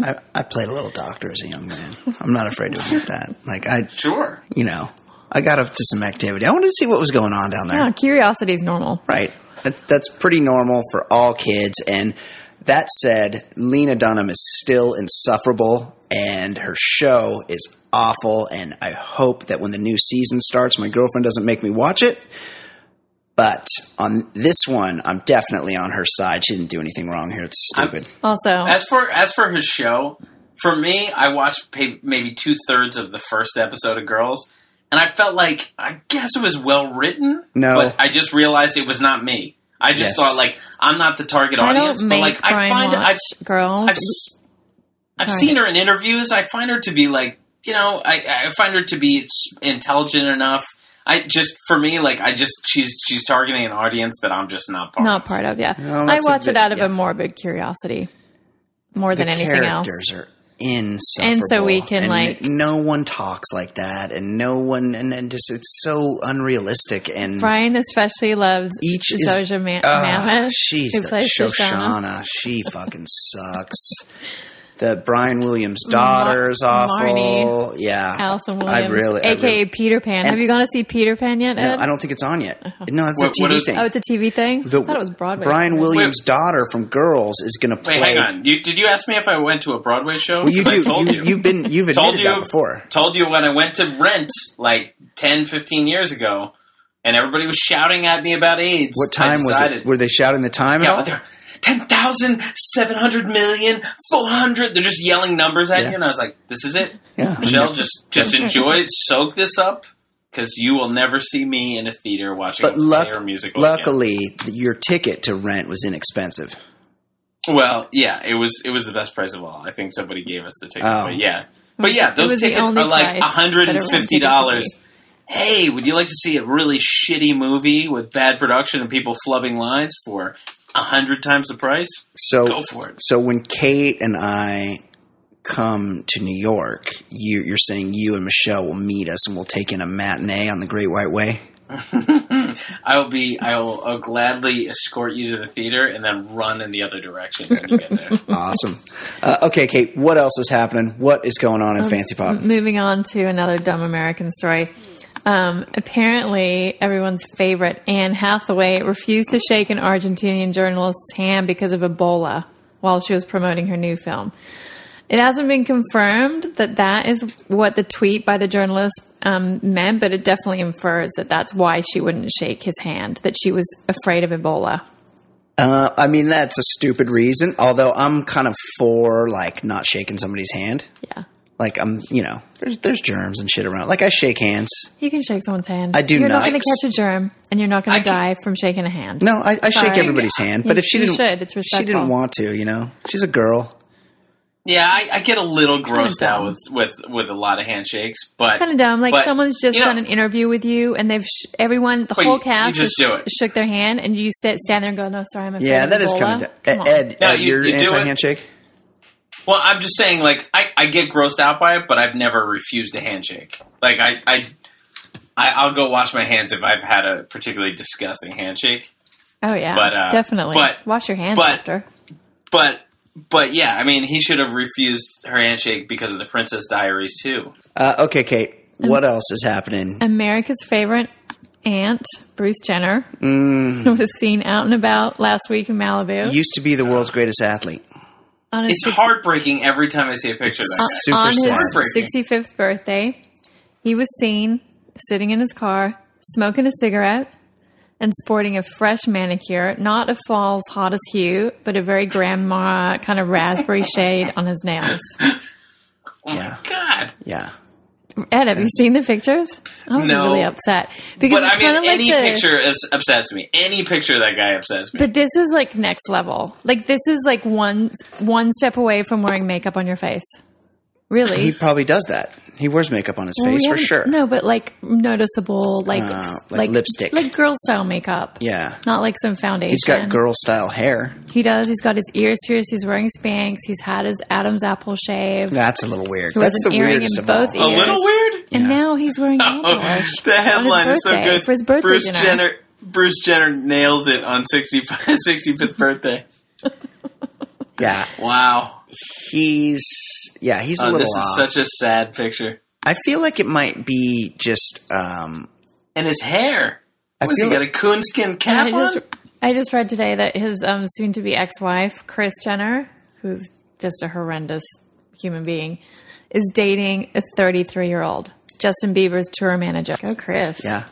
I, I played a little doctor as a young man. I'm not afraid to admit that. Like I, Sure. you know, I got up to some activity. I wanted to see what was going on down there. Yeah, curiosity is normal. Right. That, that's pretty normal for all kids. And that said, Lena Dunham is still insufferable and her show is awful. And I hope that when the new season starts, my girlfriend doesn't make me watch it. But on this one, I'm definitely on her side. She didn't do anything wrong here. It's stupid. Also, As for as for his show, for me, I watched maybe two thirds of the first episode of Girls, and I felt like I guess it was well written. No. but I just realized it was not me. I just Yes. thought like I'm not the target I audience, don't but make like I find watch I've girls. I've, s- I've Sorry. seen her in interviews. I find her to be like you know I, I find her to be intelligent enough. I just for me like I just she's she's targeting an audience that I'm just not part. Of. Not of. part of. Yeah, Well, I watch bit- it out of yeah. a morbid curiosity more the than anything else. characters are insufferable. And so we can, And like- no one talks like that, and no one, and, and just it's so unrealistic. And Brian especially loves each is Ma- Ah, Mamet. she's who the plays Shoshanna. Shoshanna. She fucking sucks. The Brian Williams daughter is Mar- awful. Marnie. yeah, Allison I Williams, really, I aka really- Peter Pan. Have you gone to see Peter Pan yet? no, Ed? I don't think it's on yet. Uh-huh. No, it's What- a TV is- thing. oh, it's a TV thing. The- I thought it was Broadway. Brian Williams' daughter from Girls is going to play. Wait, hang on. You, did you ask me if I went to a Broadway show? Well, you 'Cause do. I told you, you. have been. You've told admitted you that before. Told you when I went to Rent like 10, 15 years ago, and everybody was shouting at me about AIDS. What I time was it? Were they shouting the time at Yeah, all? they're 10,000, 700 million, 400. They're just yelling numbers at Yeah. you, and I was like, this is it. Yeah. Michelle, just just enjoy it, soak this up, because you will never see me in a theater watching But a luck, play or musical. again. luckily, your ticket to rent was inexpensive. Well, yeah, it was it was the best price of all. I think somebody gave us the ticket, Oh. but yeah, but yeah, those tickets are like price hundred that a and rent fifty ticket dollars. Hey, would you like to see a really shitty movie with bad production and people flubbing lines for a hundred times the price? So, Go for it. so when Kate and I come to New York, you, you're saying you and Michelle will meet us and we'll take in a matinee on the Great White Way. I will be. I will I'll gladly escort you to the theater and then run in the other direction when you get there. Awesome. Uh, okay, Kate, what else is happening? What is going on in Um, Fancy Pop? Moving on to another dumb American story. Um, apparently, everyone's favorite Anne Hathaway refused to shake an Argentinian journalist's hand because of Ebola while she was promoting her new film. It hasn't been confirmed that that is what the tweet by the journalist um, meant, but it definitely infers that that's why she wouldn't shake his hand, that she was afraid of Ebola. Uh, I mean, that's a stupid reason, although I'm kind of for, like, not shaking somebody's hand. Yeah. Like, I'm, you know, there's, there's germs and shit around. Like, I shake hands. You can shake someone's hand. I do You're not not. going to catch a germ, and you're not going I to can- die from shaking a hand. No, I, I shake everybody's hand, but You- if she you didn't, should. It's she didn't want to, you know, she's a girl. Yeah, I, I get a little grossed out with, with with a lot of handshakes, but kind of dumb. Like but, someone's just you know, done an interview with you, and they've sh- everyone, the whole you- you cast, just has do it. shook their hand, and you sit stand there and go, "No, sorry, I'm a Yeah, that is kind of Come on. Ed. No, Ed, you- you're you do it. Anti-handshake. Well, I'm just saying, like, I, I get grossed out by it, but I've never refused a handshake. Like, I, I, I, I'll go wash my hands if I've had a particularly disgusting handshake. Oh yeah, But, uh, definitely. but- Wash your hands but- after. But, but yeah, I mean, he should have refused her handshake because of the Princess Diaries too. Uh, okay, Kate. What else is happening? America's favorite aunt, Bruce Jenner, Mm, was seen out and about last week in Malibu. used to be the world's greatest athlete. On It's six- heartbreaking every time I see a picture of that. guy. Super on his 65th birthday, he was seen sitting in his car, smoking a cigarette, and sporting a fresh manicure, not a fall's hottest hue, but a very grandma kind of raspberry shade on his nails. Oh Yeah. my god! Yeah. Ed, have you seen the pictures? I was No. really upset because But I mean, kind of like any the, picture is upsets me. Any picture of that guy upsets me. But this is like next level. Like this is like one one step away from wearing makeup on your face. Really? He probably does that. He wears makeup on his Well, we face for sure. No, but like noticeable, like Uh, like lipstick. like girl style makeup. Yeah. not like some foundation. He's got girl style hair. He does. He's got his ears pierced. He's wearing Spanx. He's had his Adam's apple shave. That's a little weird. He wears That's an the earring weirdest in of all. both a little weird. And Yeah. now he's wearing nail Oh, polish. the headline is so good. For his birthday Bruce dinner. Jenner. Bruce Jenner nails it on 60, 65th birthday. Yeah. Wow. He's yeah, he's a Uh, little this is off. such a sad picture. I feel like it might be just um And his hair. I Was he feel got a coonskin And cap I just, on? I just read today that his um, soon to be ex wife, Kris Jenner, who's just a horrendous human being, is dating a 33 year old Justin Bieber's tour manager. Go, Kris. Yeah.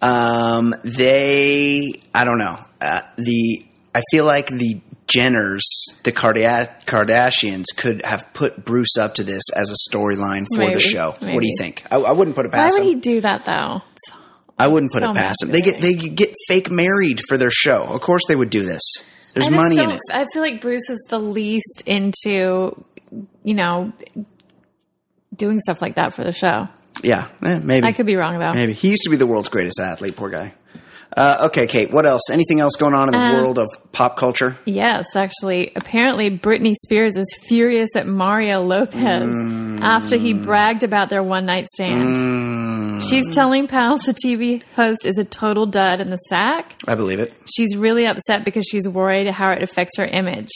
Um, they, I don't know. Uh, the, I feel like the Jenners, the Karda- Kardashians could have put Bruce up to this as a storyline for Maybe, the show. What do you think? I, I wouldn't put it past him. Why would he do that though? I wouldn't put so it past them. They get, they get fake married for their show. Of course they would do this. There's money in it. I feel like Bruce is the least into, you know, doing stuff like that for the show. Yeah, eh, maybe. I could be wrong though. Maybe. He used to be the world's greatest athlete, poor guy. Uh, okay, Kate, what else? Anything else going on in the Um, world of pop culture? Yes, actually, apparently Britney Spears is furious at Mario Lopez after he bragged about their one night stand. She's telling pals the TV host is a total dud in the sack. I believe it. She's really upset because she's worried how it affects her image.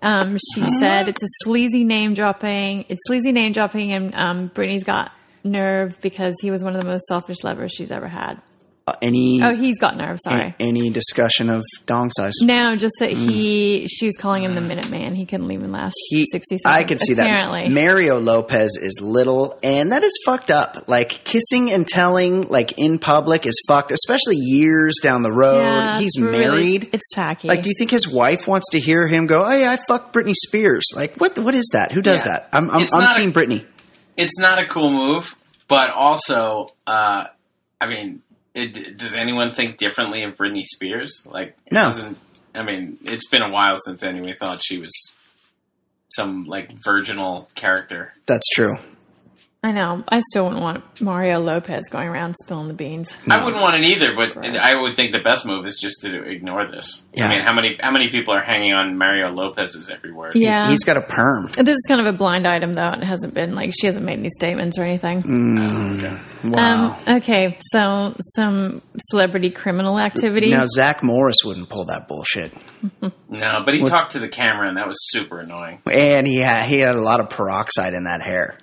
Um, she said it's a sleazy name dropping. It's sleazy name dropping, and um, Britney's got nerve because he was one of the most selfish lovers she's ever had. Uh, any Oh, he's got nerve. Sorry. any discussion of dong size? No, just that he she was calling him the Minute Man. He couldn't even last He, sixty seconds. I could see apparently. that. Mario Lopez is little, and that is fucked up. Like kissing and telling, like in public, is fucked. Especially years down the road. Yeah, He's it's really- married. it's tacky. Like, do you think his wife wants to hear him go, "Oh yeah, I fucked Britney Spears"? Like, what? What is that? Who does Yeah. that? I'm I'm, I'm not a- Team Britney. It's not a cool move, but also, uh, I mean, it, does anyone think differently of Britney Spears? Like, No. I mean, it's been a while since anyone thought she was some like virginal character. That's true. I know. I still wouldn't want Mario Lopez going around spilling the beans. I wouldn't want it either, but Gross. I would think the best move is just to ignore this. Yeah. I mean, how many how many people are hanging on Mario Lopez's every word? Yeah, He's got a perm. this is kind of a blind item though. It hasn't been like she hasn't made any statements or anything. Mm. Wow. Um, okay, so some celebrity criminal activity. now Zach Morris wouldn't pull that bullshit, No, but he talked to the camera, and that was super annoying. and he had he had a lot of peroxide in that hair.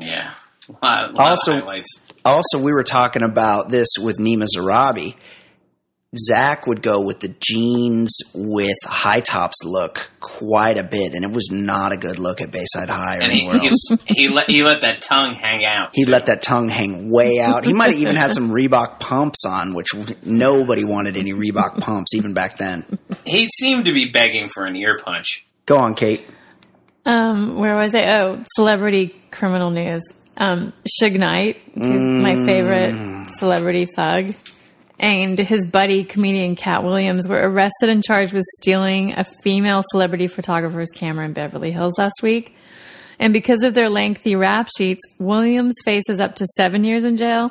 Yeah, a lot, a lot Also-. Also, we were talking about this with Nima Zarrabi. Zach would go with the jeans with high tops look quite a bit, and it was not a good look at Bayside High or And he anywhere he, else. he let he let that tongue hang out. He too. let that tongue hang way out. He might have even had some Reebok pumps on, which nobody wanted any Reebok pumps even back then. He seemed to be begging for an ear punch. Go on, Kate. Um, where was I? Oh, celebrity criminal news. Um, Suge Knight, who's my favorite celebrity thug, and his buddy comedian Katt Williams were arrested and charged with stealing a female celebrity photographer's camera in Beverly Hills last week. And because of their lengthy rap sheets, Williams faces up to seven years in jail,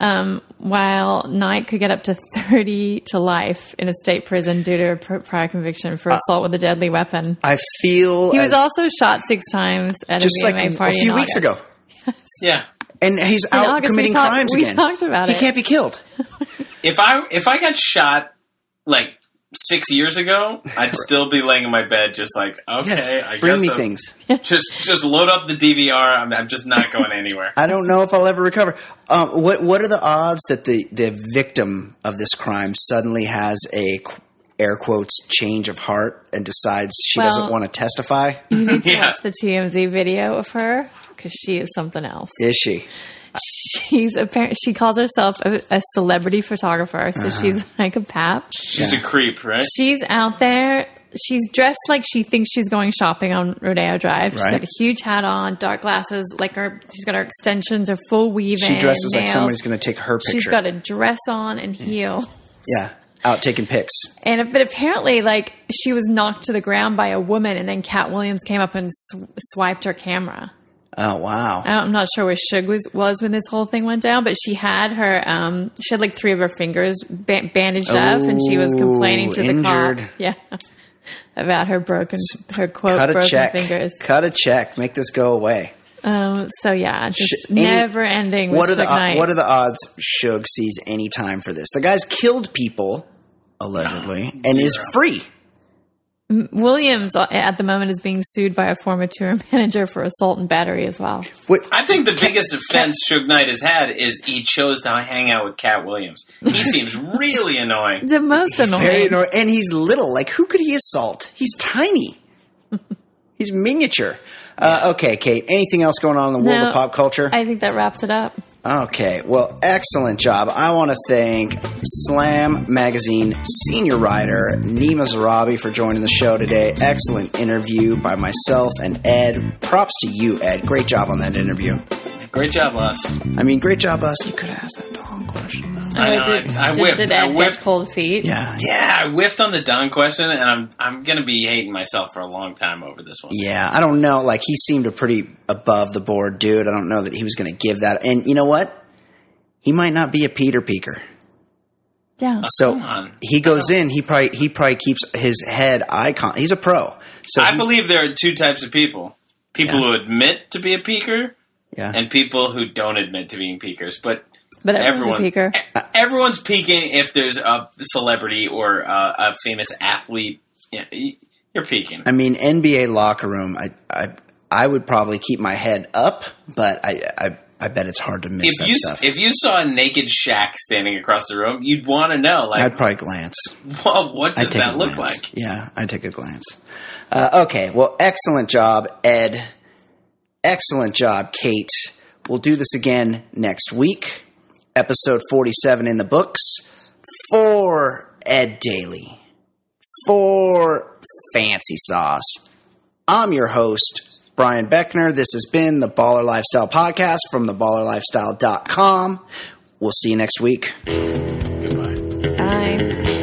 um, while Knight could get up to 30 to life in a state prison due to a prior conviction for assault with a deadly weapon. I feel He was also shot six times at just a like VMA a few in weeks August. ago, Yeah. and he's In out August, we committing talked- crimes we again. talked about he it. can't be killed. If I if I got shot like six years ago, I'd still be laying in my bed, just like okay, Yes, I bring guess me I'm- things. Just just load up the DVR. I'm, I'm just not going anywhere. I don't know if I'll ever recover. Um, what What are the odds that the the victim of this crime suddenly has a air quotes change of heart and decides she Well- doesn't want to testify? You need to Yeah. watch the TMZ video of her because she is something else. Is she? She's apparent. She calls herself a, a celebrity photographer, so Uh-huh. she's like a pap. She's a creep, right? She's out there she's dressed like she thinks she's going shopping on Rodeo Drive. She's Right. got a huge hat on, dark glasses, like her. She's got her extensions, her full weaving. She dresses like somebody's going to take her picture. She's got a dress on and heel. yeah, out taking pics. And but apparently, like she was knocked to the ground by a woman, and then Katt Williams came up and sw- swiped her camera. Oh wow. I'm not sure where Suge was was when this whole thing went down, but she had her um she had like three of her fingers ba- bandaged up, and she was complaining to the injured. cop, yeah, about her broken her quote Cut a broken check. fingers. Cut a check. Make this go away. Um, so yeah, just Sh- any- never ending. What are the Knight. what are the odds Suge sees any time for this? The guy's killed people allegedly and is free. Williams uh, at the moment is being sued by a former tour manager for assault and battery as well. What, I think the biggest offense Suge Knight has had is he chose to hang out with Katt Williams. He seems really annoying. The most very annoying. annoying. And he's little. Like who could he assault? He's tiny. he's miniature. Uh, okay, Kate. Anything else going on in the world No, of pop culture? I think that wraps it up. Okay, well, excellent job. I want to thank Slam Magazine senior writer Nima Zarrabi for joining the show today. Excellent interview by myself and Ed. Props to you, Ed. Great job on that interview. Great job, us. I mean, great job, us. You could ask that dog question. Though. I know, Oh, did, I- I did- whiffed, Did I Ed get whiffed. cold feet? Yeah, Yeah, I whiffed on the Don question, and I'm I'm gonna be hating myself for a long time over this one. yeah. I don't know. Like he seemed a pretty above the board dude. I don't know that he was going to give that. And you know what? He might not be a Peter Peeker. Yeah. Oh, so come he goes oh. in. He probably he probably keeps his head icon. He's a pro. So I believe there are two types of people: people Yeah. who admit to be a peaker, Yeah. and people who don't admit to being peakers. But But everyone's everyone, a peeker. everyone's peaking if there's a celebrity or uh, a famous athlete. Yeah, you're peaking. I mean, NBA locker room. I I I would probably keep my head up, but I I, I bet it's hard to miss If that you stuff. if you saw a naked Shaq standing across the room, you'd want to know, like, I'd probably glance. what, what does that look glance. like? Yeah, I'd take a glance. Uh, okay, well, excellent job, Ed. Excellent job, Kate. We'll do this again next week. Episode 47 in the books for Ed Daly, for Fancy Sauce. I'm your host, Brian Beckner. This has been the Baller Lifestyle Podcast from theballerlifestyle.com. We'll see you next week. Goodbye. Bye.